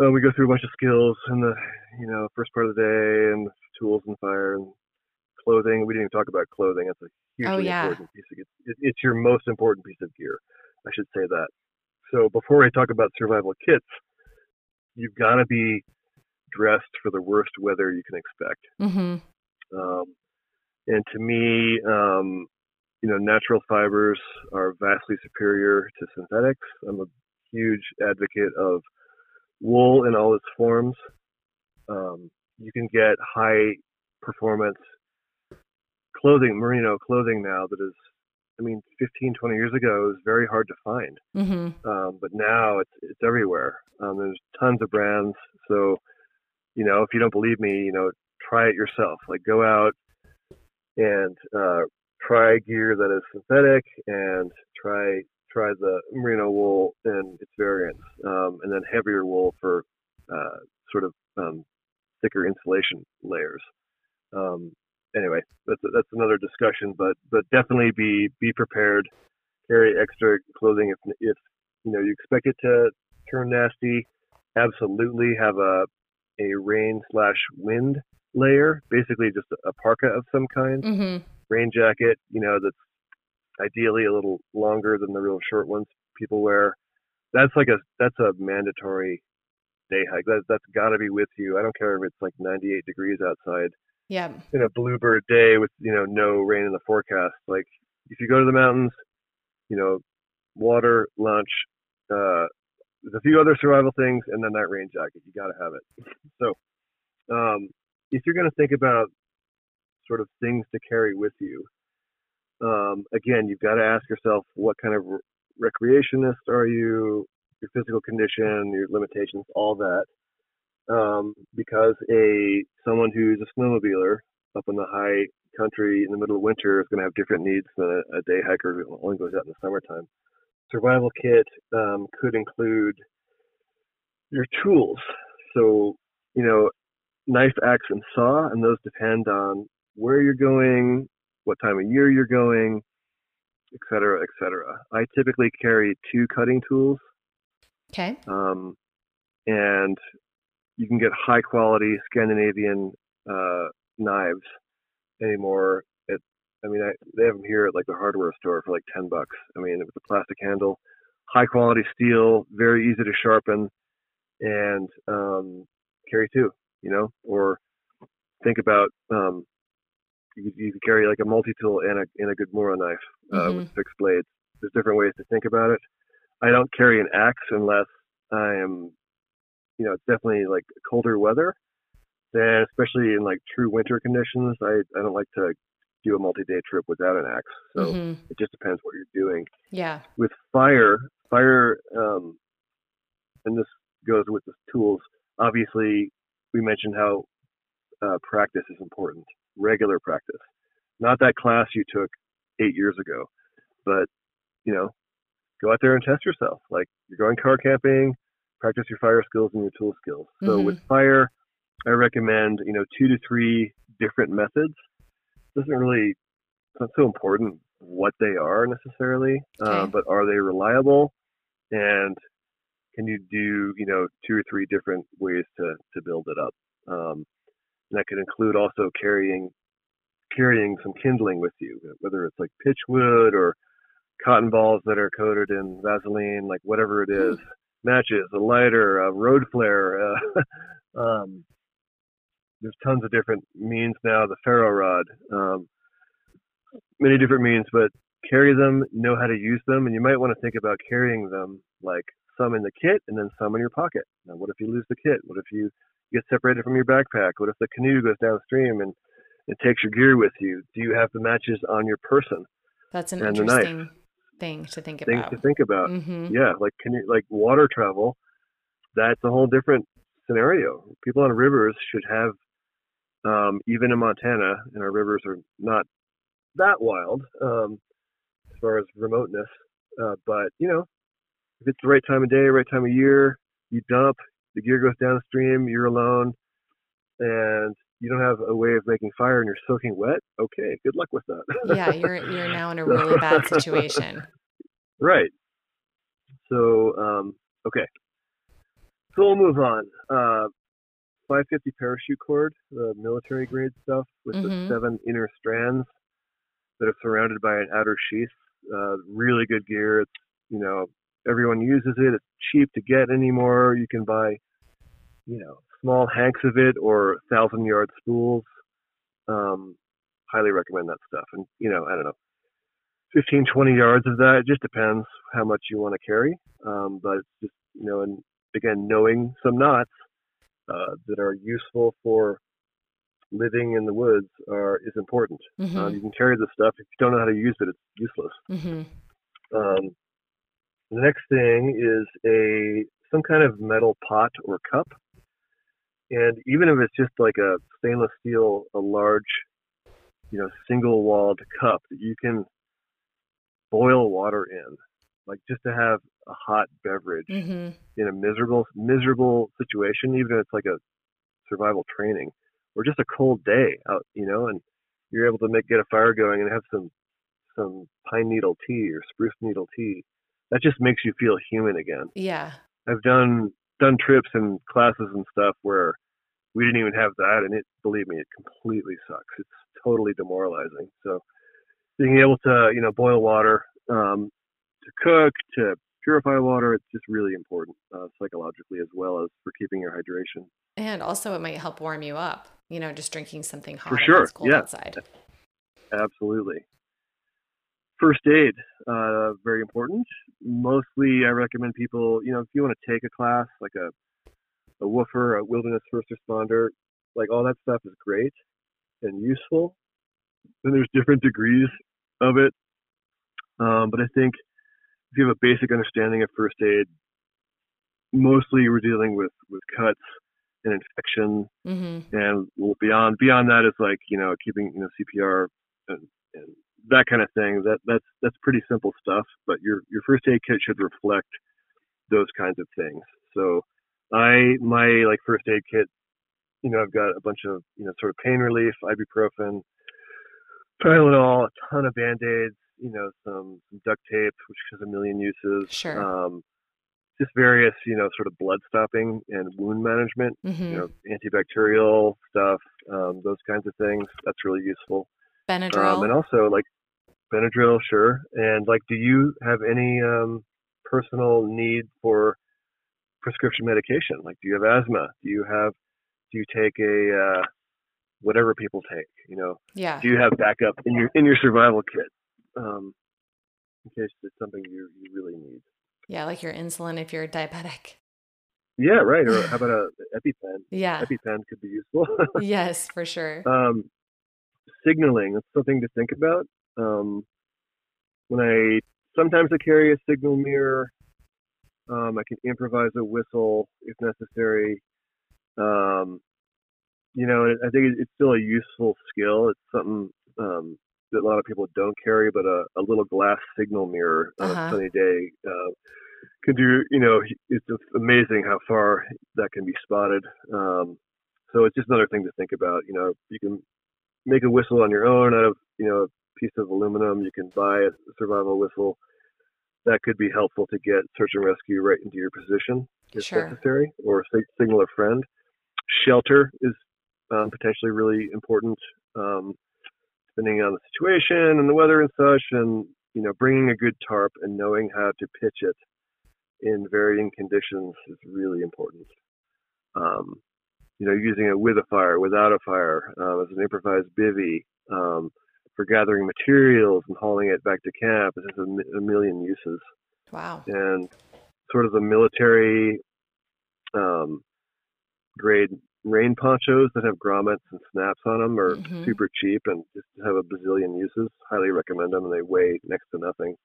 Uh, we go through a bunch of skills in the you know first part of the day and tools and fire and clothing. We didn't even talk about clothing. That's a hugely Oh, yeah. important piece of it, it's your most important piece of gear. I should say that. So before I talk about survival kits, you've got to be dressed for the worst weather you can expect. mm-hmm. Um, and to me, um, you know, natural fibers are vastly superior to synthetics. I'm a huge advocate of wool in all its forms. Um, you can get high performance clothing, merino clothing now that is, I mean, 15, 20 years ago, it was very hard to find. Mm-hmm. Um, but now it's it's everywhere. Um, there's tons of brands. So, you know, if you don't believe me, you know, try it yourself. Like go out and uh, try gear that is synthetic and try try the merino wool and its variants, um, and then heavier wool for uh, sort of um, thicker insulation layers. Um, anyway, that's that's another discussion, but but definitely be be prepared. Carry extra clothing if if you know you expect it to turn nasty. Absolutely have a a rain slash wind layer, basically just a parka of some kind, Mm-hmm. rain jacket. You know that's ideally a little longer than the real short ones people wear. That's like a that's a mandatory day hike. That that's got to be with you. I don't care if it's like 98 degrees outside Yeah. in a bluebird day with you know no rain in the forecast. Like if you go to the mountains, you know, water, lunch, uh, there's a few other survival things, and then that rain jacket. You got to have it. *laughs* so, um, if you're to think about sort of things to carry with you, um, again, you've got to ask yourself what kind of recreationist are you, your physical condition, your limitations, all that. Um, because a someone who's a snowmobiler up in the high country in the middle of winter is going to have different needs than a, a day hiker who only goes out in the summertime. Survival kit um, could include your tools. So, you know, knife, axe, and saw, and those depend on where you're going, what time of year you're going, et cetera, et cetera. I typically carry two cutting tools, Okay. um, and you can get high quality Scandinavian uh, knives anymore. At, I mean, I, they have them here at like the hardware store for like ten bucks. I mean, with a plastic handle, high quality steel, very easy to sharpen, and um, carry two. You know, or think about um, you, you could carry like a multi tool and a and a good Mora knife uh, with fixed blades. There's different ways to think about it. I don't carry an axe unless I am, you know, it's definitely like colder weather. Then, especially in like true winter conditions, I I don't like to do a multi-day trip without an axe. So Mhm. it just depends what you're doing. Yeah. With fire, fire, um, and this goes with the tools. Obviously, we mentioned how uh, practice is important, regular practice. Not that class you took eight years ago, but you know, go out there and test yourself. Like you're going car camping, practice your fire skills and your tool skills. So Mhm. with fire, I recommend you know two to three different methods. It Doesn't really, it's not so important what they are necessarily, Okay. um, but are they reliable? And can you do you know two or three different ways to to build it up? Um, and that could include also carrying carrying some kindling with you, whether it's like pitchwood or cotton balls that are coated in Vaseline, like whatever it is, matches, a lighter, a road flare. Uh, *laughs* um, there's tons of different means now. The ferro rod, um, many different means, but carry them, know how to use them, and you might want to think about carrying them like some in the kit and then some in your pocket. Now, what if you lose the kit? What if you get separated from your backpack? What if the canoe goes downstream and it takes your gear with you? Do you have the matches on your person? That's an and interesting thing to think Things about. to think about. hmm Yeah, like can you, like water travel. That's a whole different scenario. People on rivers should have, um, even in Montana, and our rivers are not that wild um, as far as remoteness. Uh, but you know, if it's the right time of day, right time of year, you dump, the gear goes downstream, you're alone, and you don't have a way of making fire, and you're soaking wet. Okay, good luck with that. yeah, you're you're *laughs* now in a really bad *laughs* situation. Right. So, um, okay. So we'll move on. Uh, 550 parachute cord, the military grade stuff with Mhm. the seven inner strands that are surrounded by an outer sheath. Uh, really good gear. It's, you know, everyone uses it. It's cheap to get anymore. You can buy, you know, small hanks of it or thousand yard spools. Um, highly recommend that stuff. And, you know, I don't know, 15, 20 yards of that. It just depends how much you want to carry. Um, but just, you know, and again, knowing some knots uh, that are useful for living in the woods are is important. hmm Um, you can carry this stuff. If you don't know how to use it, it's useless. hmm Um, the next thing is a some kind of metal pot or cup, and even if it's just like a stainless steel, a large, you know, single-walled cup that you can boil water in, like just to have a hot beverage hmm in a miserable miserable situation, even if it's like a survival training or just a cold day out, you know, and you're able to make get a fire going and have some some pine needle tea or spruce needle tea. That just makes you feel human again. Yeah. I've done done trips and classes and stuff where we didn't even have that, and it believe me, it completely sucks. It's totally demoralizing. So being able to you know boil water um, to cook to purify water, it's just really important uh, psychologically as well as for keeping your hydration. And also, it might help warm you up. You know, just drinking something hot For sure, it's cold yeah. outside. Absolutely. First aid, uh, very important. Mostly, I recommend people, you know, if you want to take a class, like a a woofer, a wilderness first responder, like all that stuff is great and useful. And there's different degrees of it. Um, but I think if you have a basic understanding of first aid, mostly we're dealing with with cuts and infection hmm and beyond beyond that is like you know keeping you know CPR and, and that kind of thing. That that's that's pretty simple stuff. But your your first aid kit should reflect those kinds of things. So I my like first aid kit, you know, I've got a bunch of you know sort of pain relief, ibuprofen, Tylenol, a ton of band aids, you know, some, some duct tape, which has a million uses. Sure. Um, just various, you know, sort of blood stopping and wound management hmm you know, antibacterial stuff, um, those kinds of things. That's really useful. Benadryl. Um, and also like Benadryl, sure. And like, do you have any um, personal need for prescription medication? Like, do you have asthma? Do you have? Do you take a uh, whatever people take? You know, yeah. do you have backup in your in your survival kit um, in case it's something you you really need? Yeah, like your insulin if you're diabetic. Yeah, right. Or how *laughs* about a EpiPen? Yeah. EpiPen could be useful. *laughs* yes, for sure. um, signaling. That's something to think about. Um, when i sometimes i carry a signal mirror. Um, i can improvise a whistle if necessary. Um, you know i think it's still a useful skill. It's something um, that a lot of people don't carry but a, a little glass signal mirror on Uh-huh. a sunny day uh, can do you know it's amazing how far that can be spotted. Um, so it's just another thing to think about. You know you can make a whistle on your own out of you know a piece of aluminum. You can buy a survival whistle. That could be helpful to get search and rescue right into your position if Sure. necessary, or signal a friend. Shelter is um, potentially really important, um, depending on the situation and the weather and such. And you know, bringing a good tarp and knowing how to pitch it in varying conditions is really important. Um, you know, using it with a fire, without a fire, uh, as an improvised bivy, um, for gathering materials and hauling it back to camp. It has a, a million uses. Wow. And sort of the military um, grade rain ponchos that have grommets and snaps on them are Mhm. super cheap and just have a bazillion uses. Highly recommend them, and they weigh next to nothing.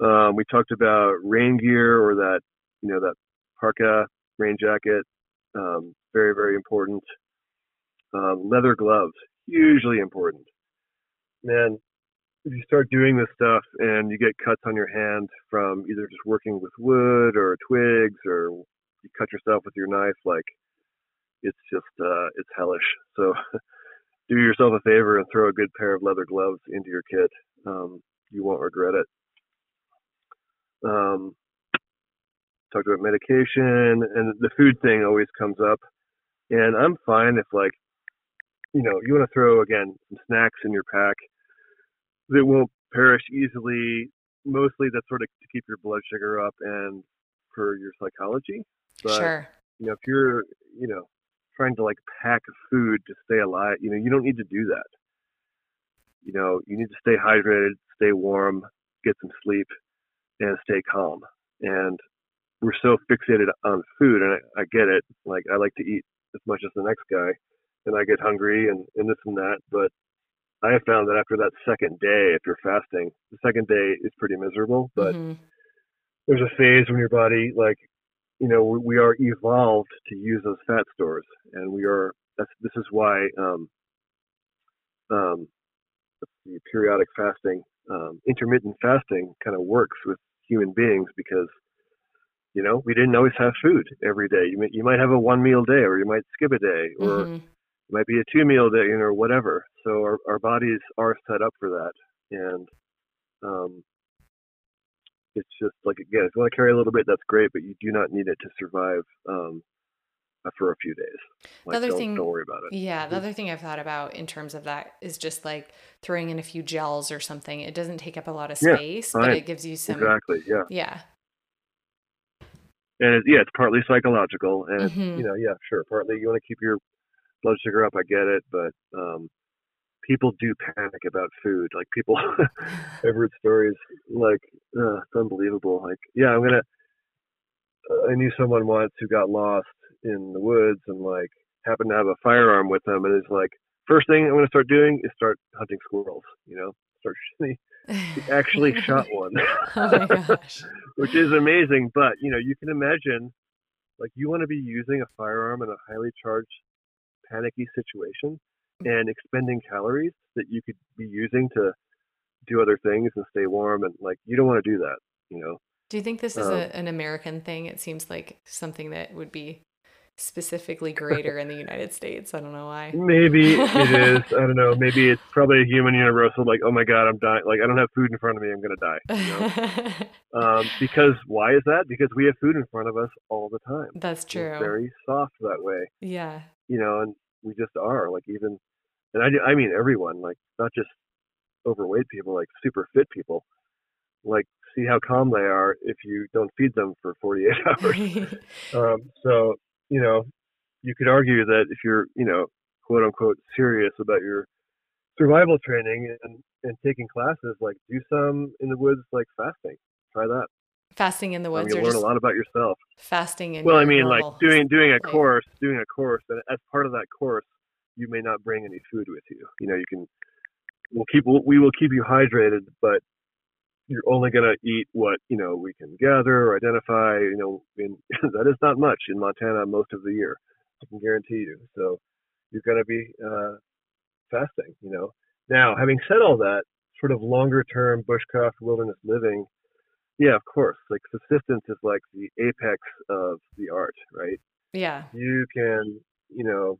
Um, we talked about rain gear or that, you know, that parka rain jacket. Um, very, very important. Um, leather gloves, hugely important. Man, if you start doing this stuff and you get cuts on your hand from either just working with wood or twigs or you cut yourself with your knife, like it's just uh, it's hellish. So *laughs* do yourself a favor and throw a good pair of leather gloves into your kit. Um, you won't regret it. Um, talked about medication and the food thing always comes up, and I'm fine if like you know you want to throw again some snacks in your pack that won't perish easily. Mostly that's sort of to keep your blood sugar up and for your psychology. But sure. you know, if you're, you know, trying to like pack food to stay alive, you know, you don't need to do that. You know, you need to stay hydrated, stay warm, get some sleep, and stay calm. And we're so fixated on food, and I, I get it. Like I like to eat as much as the next guy, and I get hungry and, and this and that. But I have found that after that second day, if you're fasting, the second day is pretty miserable. But Mhm. there's a phase when your body like you know we, we are evolved to use those fat stores and we are that's this is why um um the periodic fasting um intermittent fasting kind of works with human beings because you know we didn't always have food every day you might, you might have a one meal day or you might skip a day or Mhm. it might be a two meal day, you know, or whatever. So our, our bodies are set up for that. And um, it's just like, again, if you want to carry a little bit, that's great, but you do not need it to survive um, uh, for a few days. Like, other don't, thing- don't worry about it. Yeah, the other thing I've thought about in terms of that is just like throwing in a few gels or something. It doesn't take up a lot of Yeah, space, but it gives you some. Exactly. Yeah. Yeah. And it, yeah, it's partly psychological. And, it's, Mhm. you know, yeah, sure. Partly you want to keep your blood sugar up. I get it. But um, people do panic about food. Like people, *laughs* I've heard stories like uh, it's unbelievable. Like, yeah, I'm gonna. Uh, I knew someone once who got lost in the woods and like happened to have a firearm with them, and is like, first thing I'm gonna start doing is start hunting squirrels. You know, start. *laughs* He *laughs* actually shot one, *laughs* oh my gosh. which is amazing. But you know, you can imagine, like, you want to be using a firearm in a highly charged, panicky situation and expending calories that you could be using to do other things and stay warm and like you don't want to do that you know Do you think this is Um, a, an American thing? It seems like something that would be specifically greater in the United States. I don't know why. maybe it is *laughs* i don't know maybe it's probably a human universal like oh my god i'm dying like i don't have food in front of me i'm gonna die you know? *laughs* um, because why is that because we have food in front of us all the time That's We're true. very soft that way Yeah. you know and we just are like even and i, I mean everyone like not just overweight people like super fit people like see how calm they are if you don't feed them for 48 *laughs* hours Um, so, you know, you could argue that if you're, you know, quote unquote serious about your survival training and, and taking classes, like do some in the woods, like fasting. Try that. fasting in the woods you'll or learn a lot about yourself. fasting in Well, I mean, like doing doing a course, doing a course, and as part of that course, you may not bring any food with you. You know, you can. We'll keep. We will keep you hydrated, but you're only going to eat what you know we can gather or identify. You know, in, *laughs* that is not much in Montana most of the year. I can guarantee you. So you're going to be uh, fasting. You know. Now, having said all that, sort of longer term bushcraft wilderness living, yeah, of course. Like subsistence is like the apex of the art, right? Yeah. You can, you know,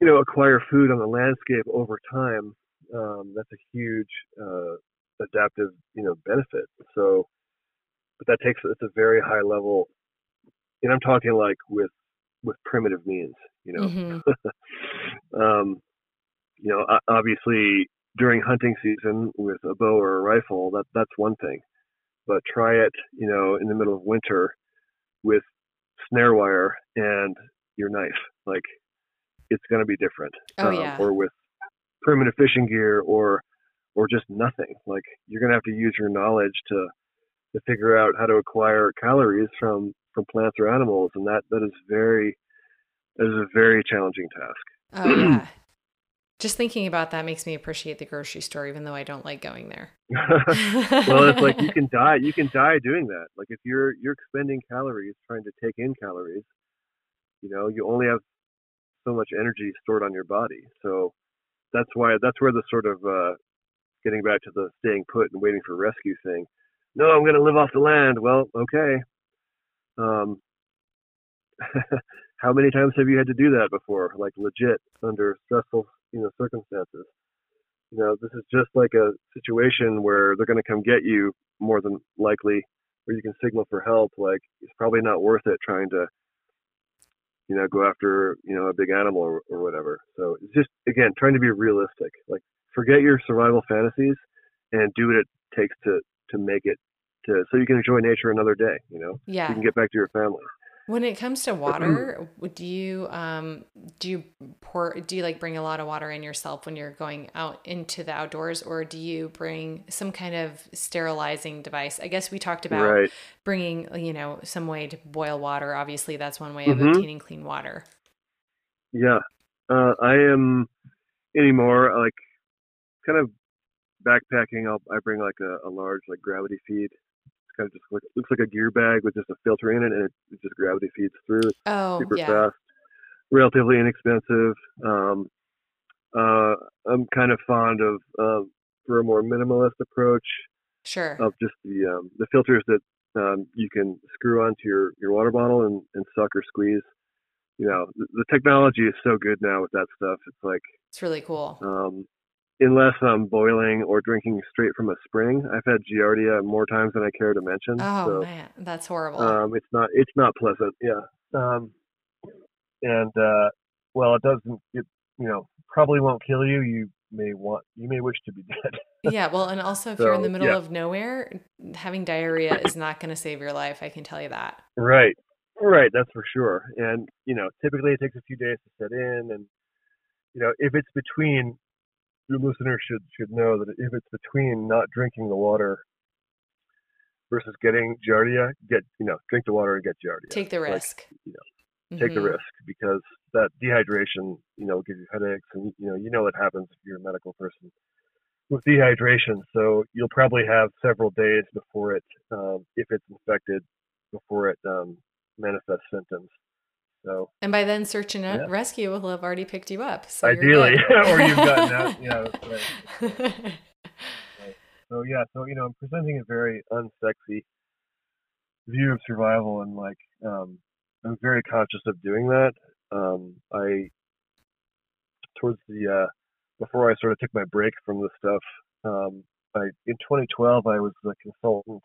you know, acquire food on the landscape over time um, that's a huge uh, adaptive, you know, benefit. So, but that takes it's a very high level, and I'm talking like with with primitive means, you know. Mm-hmm. *laughs* um, you know, obviously during hunting season with a bow or a rifle, that that's one thing. But try it, you know, in the middle of winter with snare wire and your knife. Like it's going to be different. Oh um, yeah. Or with primitive fishing gear, or or just nothing. Like you're going to have to use your knowledge to to figure out how to acquire calories from from plants or animals, and that that is very that is a very challenging task. Oh yeah. *clears throat* Just thinking about that makes me appreciate the grocery store, even though I don't like going there. *laughs* *laughs* well, it's like you can die. You can die doing that. Like if you're you're expending calories trying to take in calories, you know, you only have so much energy stored on your body. So that's why that's where the sort of uh, getting back to the staying put and waiting for rescue thing. No, I'm going to live off the land. Well, okay. Um, *laughs* how many times have you had to do that before? Like legit under stressful, you know, circumstances. You know, this is just like a situation where they're going to come get you more than likely, or you can signal for help. Like it's probably not worth it trying to, you know, go after you know a big animal or, or whatever. So it's just again trying to be realistic. Like forget your survival fantasies and do what it takes to to make it to so you can enjoy nature another day. You know, yeah, so you can get back to your family. When it comes to water, do you um do you pour do you like bring a lot of water in yourself when you're going out into the outdoors or do you bring some kind of sterilizing device? I guess we talked about right. bringing, you know, some way to boil water. Obviously, that's one way of mm-hmm. obtaining clean water. Yeah. Uh, I am anymore like kind of backpacking. I'll I bring like a, a large like gravity feed It's kind of just like, looks like a gear bag with just a filter in it, and it, it just gravity feeds through. Oh, super yeah. fast, relatively inexpensive. Um, uh, I'm kind of fond of uh, for a more minimalist approach. Sure. Of just the um, the filters that um, you can screw onto your, your water bottle and, and suck or squeeze. You know, the, the technology is so good now with that stuff. It's like it's really cool. Um, unless I'm boiling or drinking straight from a spring. I've had giardia more times than I care to mention. Oh so, man, that's horrible. Um, it's not it's not pleasant. Yeah. Um, and uh, well, it doesn't. It you know probably won't kill you. You may want you may wish to be dead. *laughs* yeah. Well, and also if so, you're in the middle yeah. of nowhere, having diarrhea is not going to save your life. I can tell you that. Right. Right. That's for sure. And you know, typically it takes a few days to set in, and you know, if it's between your listeners should should know that if it's between not drinking the water versus getting giardia, get you know drink the water and get giardia. Take the risk. Like, you know, take mm-hmm. the risk because that dehydration, you know, will give you headaches, and you know you know what happens if you're a medical person with dehydration. So you'll probably have several days before it, um, if it's infected, before it um, manifests symptoms. So and by then, search and yeah. rescue will have already picked you up. So ideally, *laughs* or you've gotten out. Yeah, *laughs* right. right. So yeah, so you know, I'm presenting a very unsexy view of survival, and like um, I'm very conscious of doing that. Um, I towards the uh, before I sort of took my break from this stuff, um, I in 2012 I was a consultant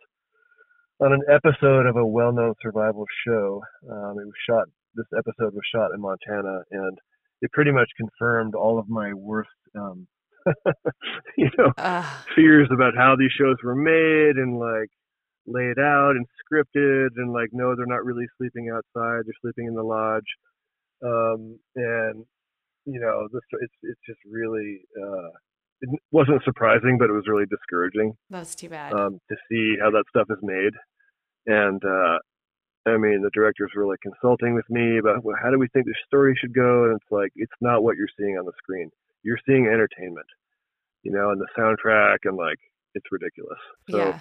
on an episode of a well-known survival show. Um, it was shot this episode was shot in Montana, and it pretty much confirmed all of my worst, um, *laughs* you know, uh. fears about how these shows were made and like laid out and scripted, and like no, they're not really sleeping outside; they're sleeping in the lodge, um, and you know, this it's it's just really. Uh, it wasn't surprising, but it was really discouraging. That's too bad. Um, to see how that stuff is made, and uh, I mean, the directors were like consulting with me about well, how do we think the story should go, and it's like it's not what you're seeing on the screen. You're seeing entertainment, you know, and the soundtrack, and like it's ridiculous. So yeah.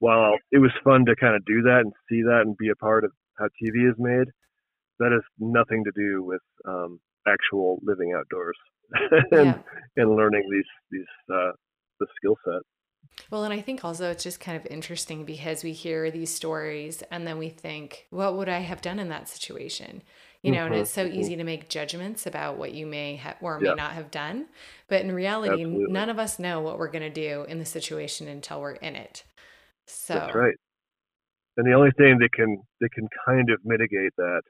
while it was fun to kind of do that and see that and be a part of how TV is made, that has nothing to do with um, actual living outdoors *laughs* and yeah. and learning these these uh, the skill set. Well, and I think also it's just kind of interesting because we hear these stories and then we think, what would I have done in that situation? you know, and Mhm, it's so mhm. easy to make judgments about what you may have or may Yeah, not have done. But in reality, absolutely. none of us know what we're going to do in the situation until we're in it. That's So, right. And the only thing that can that can kind of mitigate that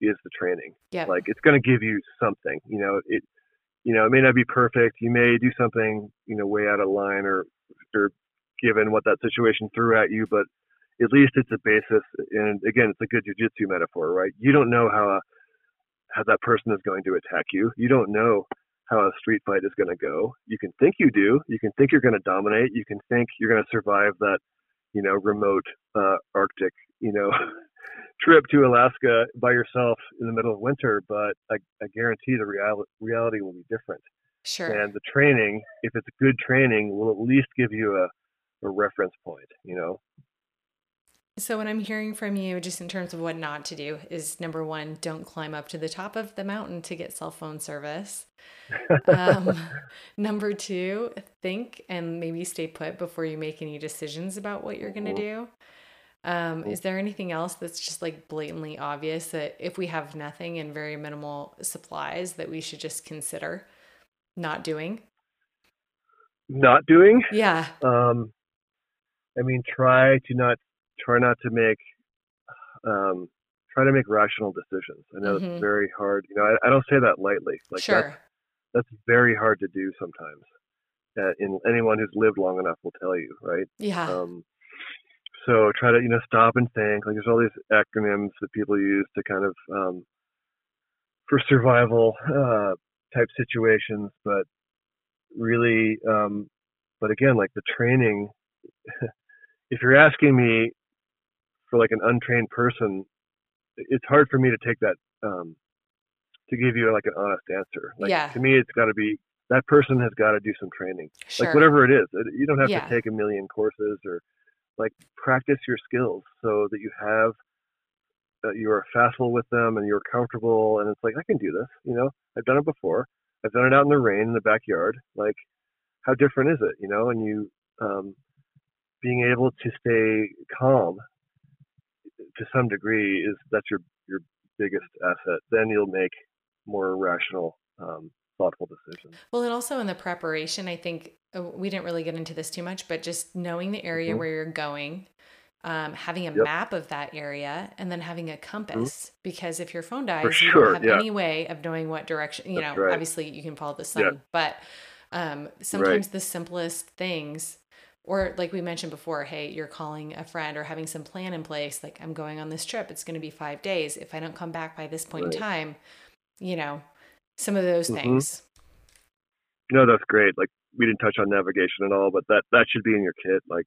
is the training. Yeah. Like it's going to give you something. You know, it you know it may not be perfect. You may do something you know way out of line or or given what that situation threw at you, but at least it's a basis. And again, it's a good jujitsu metaphor, right? You don't know how a, how that person is going to attack you. You don't know how a street fight is going to go. You can think you do. You can think you're going to dominate. You can think you're going to survive that, you know, remote uh, Arctic, you know, *laughs* trip to Alaska by yourself in the middle of winter. But I, I guarantee the real, reality will be different. Sure. And the training, if it's a good training, will at least give you a, a reference point. You know. So, what I'm hearing from you, just in terms of what not to do, is number one, don't climb up to the top of the mountain to get cell phone service. Um, *laughs* *laughs* number two, think and maybe stay put before you make any decisions about what you're going to Mhm, do. Um, mhm. is there anything else that's just like blatantly obvious that if we have nothing and very minimal supplies, that we should just consider not doing? Not doing. Yeah. Um, I mean, try to not try not to make um, try to make rational decisions. I know hmm it's very hard. You know, I, I don't say that lightly. Like that's Sure. that's very hard to do sometimes. Uh, in anyone who's lived long enough will tell you, right? Yeah. Um, so try to you know stop and think. Like there's all these acronyms that people use to kind of um, for survival uh, type situations, but really, um, but again, like the training. if you're asking me for like an untrained person, it's hard for me to take that um, to give you like an honest answer. Like Yeah. to me, it's got to be that person has got to do some training, sure. like whatever it is. You don't have Yeah. to take a million courses or like practice your skills so that you have that you are facile with them and you're comfortable and it's like I can do this. You know, I've done it before. I've done it out in the rain in the backyard. Like, how different is it? You know, and you um, being able to stay calm to some degree is that's your your biggest asset. Then you'll make more rational, um, thoughtful decisions. Well, and also in the preparation, I think uh, we didn't really get into this too much, but just knowing the area hmm where you're going, um, having a Yep. map of that area, and then having a hmm compass. Because if your phone dies, you don't have Yeah, any way of knowing what direction, you that's know, right. obviously you can follow the sun, but um, right. sometimes the simplest things, or like we mentioned before, hey, you're calling a friend or having some plan in place, like I'm going on this trip, it's going to be five days. If I don't come back by this point in time, you know, some of those hmm things. No, that's great. Like we didn't touch on navigation at all, but that that should be in your kit, like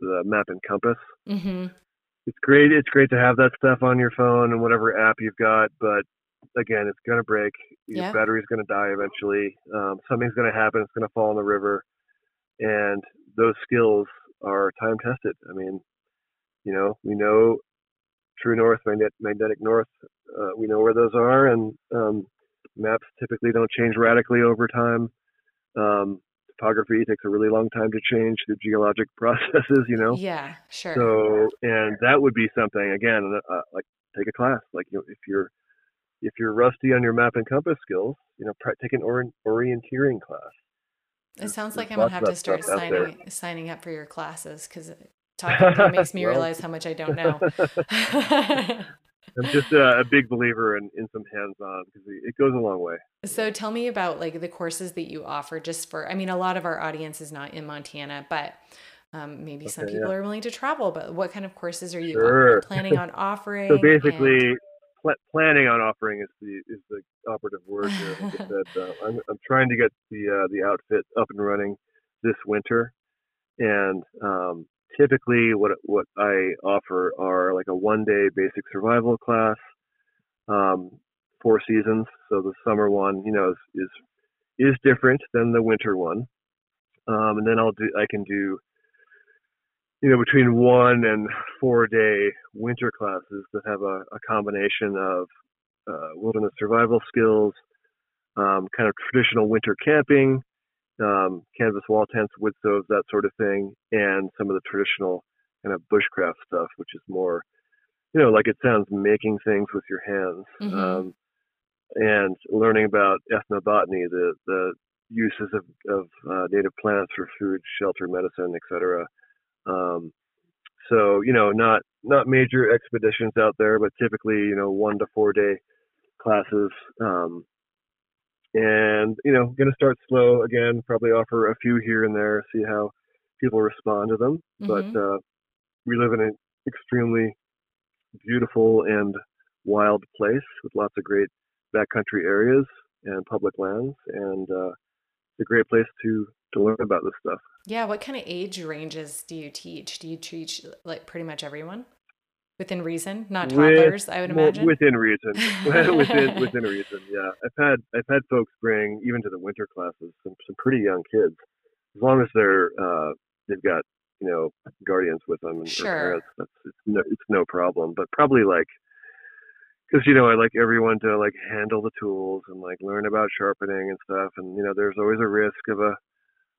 the map and compass. Mm-hmm. It's great. It's great to have that stuff on your phone and whatever app you've got, but again, it's gonna break. Your Yeah. battery's gonna die eventually. Um, something's gonna happen. It's gonna fall in the river, and those skills are time tested. I mean, you know, we know true north, magnet, magnetic north. Uh, we know where those are, and um, maps typically don't change radically over time. Um, topography takes a really long time to change through geologic *laughs* processes. You know, Yeah, sure. so and that would be something again, uh, like take a class. Like you know, if you're if you're rusty on your map and compass skills, you know, take an orient- orienteering class. It sounds like I'm gonna have to start stuff out there. signing signing up for your classes because *laughs* talking to you makes me well, realize how much I don't know. *laughs* I'm just a, a big believer in, in some hands-on because it it goes a long way. So tell me about like the courses that you offer just for I mean a lot of our audience is not in Montana, but um, maybe some people yeah, are willing to travel, but what kind of courses are you sure. planning on *laughs* So offering and basically, pl- planning on offering is the is the operative word here. Like *laughs* said, uh, I'm I'm trying to get the uh, the outfit up and running this winter, and um, typically what what I offer are like a one day basic survival class, um, four seasons. So the summer one, you know, is is, is different than the winter one, um, and then I'll do I can do you know between one and four day winter classes that have a, a combination of uh, wilderness survival skills, um, kind of traditional winter camping, um, canvas wall tents, wood stoves, that sort of thing, and some of the traditional kind of bushcraft stuff, which is more you know, like it sounds, making things with your hands, Mhm. um, and learning about ethnobotany, the the uses of of uh, native plants for food, shelter, medicine, etc. Um, so you know, not not major expeditions out there, but typically you know one to four day classes. Um, and you know, going to start slow again. Probably offer a few here and there, see how people respond to them. But Mhm. uh, we live in an extremely beautiful and wild place with lots of great backcountry areas and public lands, and uh, it's a great place to to learn about this stuff. Yeah, what kind of age ranges do you teach? Do you teach like pretty much everyone within reason, not With- toddlers? I would imagine. within reason, *laughs* *laughs* within within reason. Yeah, I've had I've had folks bring even to the winter classes some some pretty young kids, as long as they're uh, they've got you know guardians with them and Sure. parents. That's it's no it's no problem. But probably like because you know I like everyone to like handle the tools and like learn about sharpening and stuff. And you know there's always a risk of a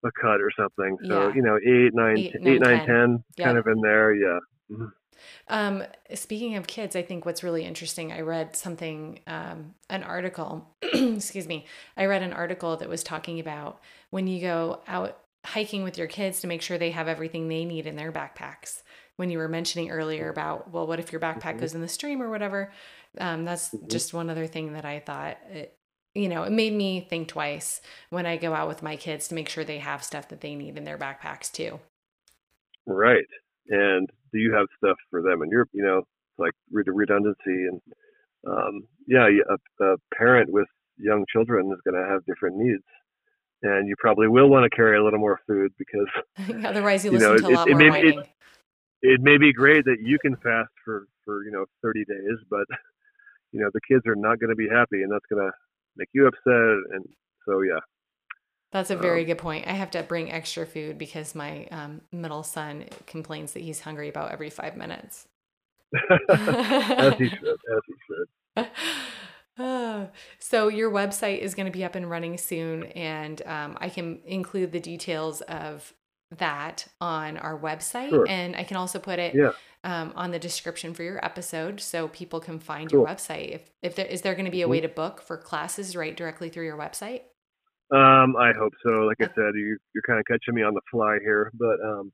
a cut or something. So Yeah. you know eight nine Eight, eight, nine, nine, 10. ten, Yeah. kind of in there. Yeah. Mhm. Um, speaking of kids, I think what's really interesting, I read something, um, an article, *clears throat* excuse me, I read an article that was talking about when you go out hiking with your kids to make sure they have everything they need in their backpacks. When you were mentioning earlier about, well, what if your backpack Mhm. goes in the stream or whatever? Um, that's Mhm. just one other thing that I thought, it, you know, it made me think twice when I go out with my kids to make sure they have stuff that they need in their backpacks too. Right. And do you have stuff for them? And you're, you know, it's like red- redundancy and, um, yeah, a parent with young children is going to have different needs. And you probably will want to carry a little more food because *laughs* Otherwise, you You listen know, to a lot it more may- it- it may be great that you can fast for, for, you know, 30 days, but, *laughs* you know, the kids are not going to be happy and that's going to make you upset. And so, yeah. That's a very Um, good point. I have to bring extra food because my um, middle son complains that he's hungry about every five minutes. as he should, as he should. *sighs* So your website is going to be up and running soon, and um, I can include the details of that on our website, Sure. and I can also put it Yeah. um, on the description for your episode, so people can find your website. If if there is there going to be a Mhm. way to book for classes right directly through your website? Um, I hope so. Like I said, you, you're kind of catching me on the fly here, but um,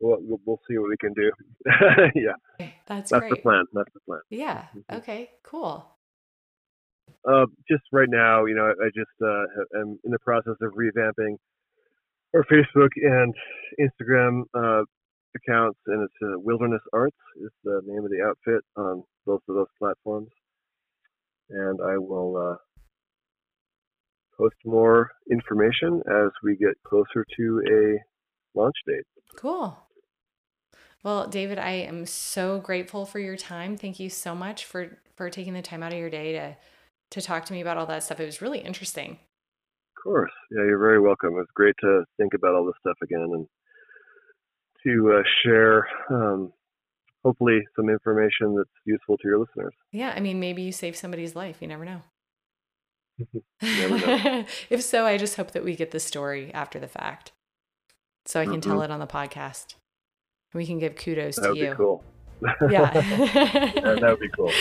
we'll, we'll, see what we can do. *laughs* yeah, That's, that's the plan. That's the plan. Yeah. Mhm. Okay. Cool. Uh, just right now, you know, I, I just uh, am in the process of revamping our Facebook and Instagram uh, accounts, and it's uh, Wilderness Arts is the name of the outfit on both of those platforms. And I will uh, post more information as we get closer to a launch date. Cool. Well, David, I am so grateful for your time. Thank you so much for for taking the time out of your day to to talk to me about all that stuff. It was really interesting. Of course. Yeah, you're very welcome. It was great to think about all this stuff again and to uh, share, um, hopefully, some information that's useful to your listeners. Yeah, I mean, maybe you save somebody's life. You never know. *laughs* never know. *laughs* if so, I just hope that we get the story after the fact, so I can tell mm-hmm. it on the podcast. We can give kudos That to would you. be cool. *laughs* Yeah, that, would be cool.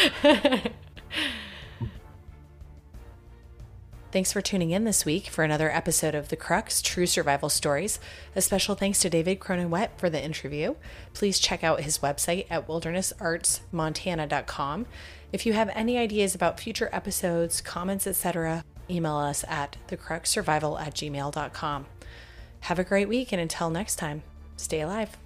Thanks for tuning in this week for another episode of The Crux True Survival Stories. A special thanks to David Cronenwett for the interview. Please check out his website at wildernessartsmontana.com. If you have any ideas about future episodes, comments, etc., email us at thecruxsurvival at gmail.com. Have a great week, and until next time, stay alive.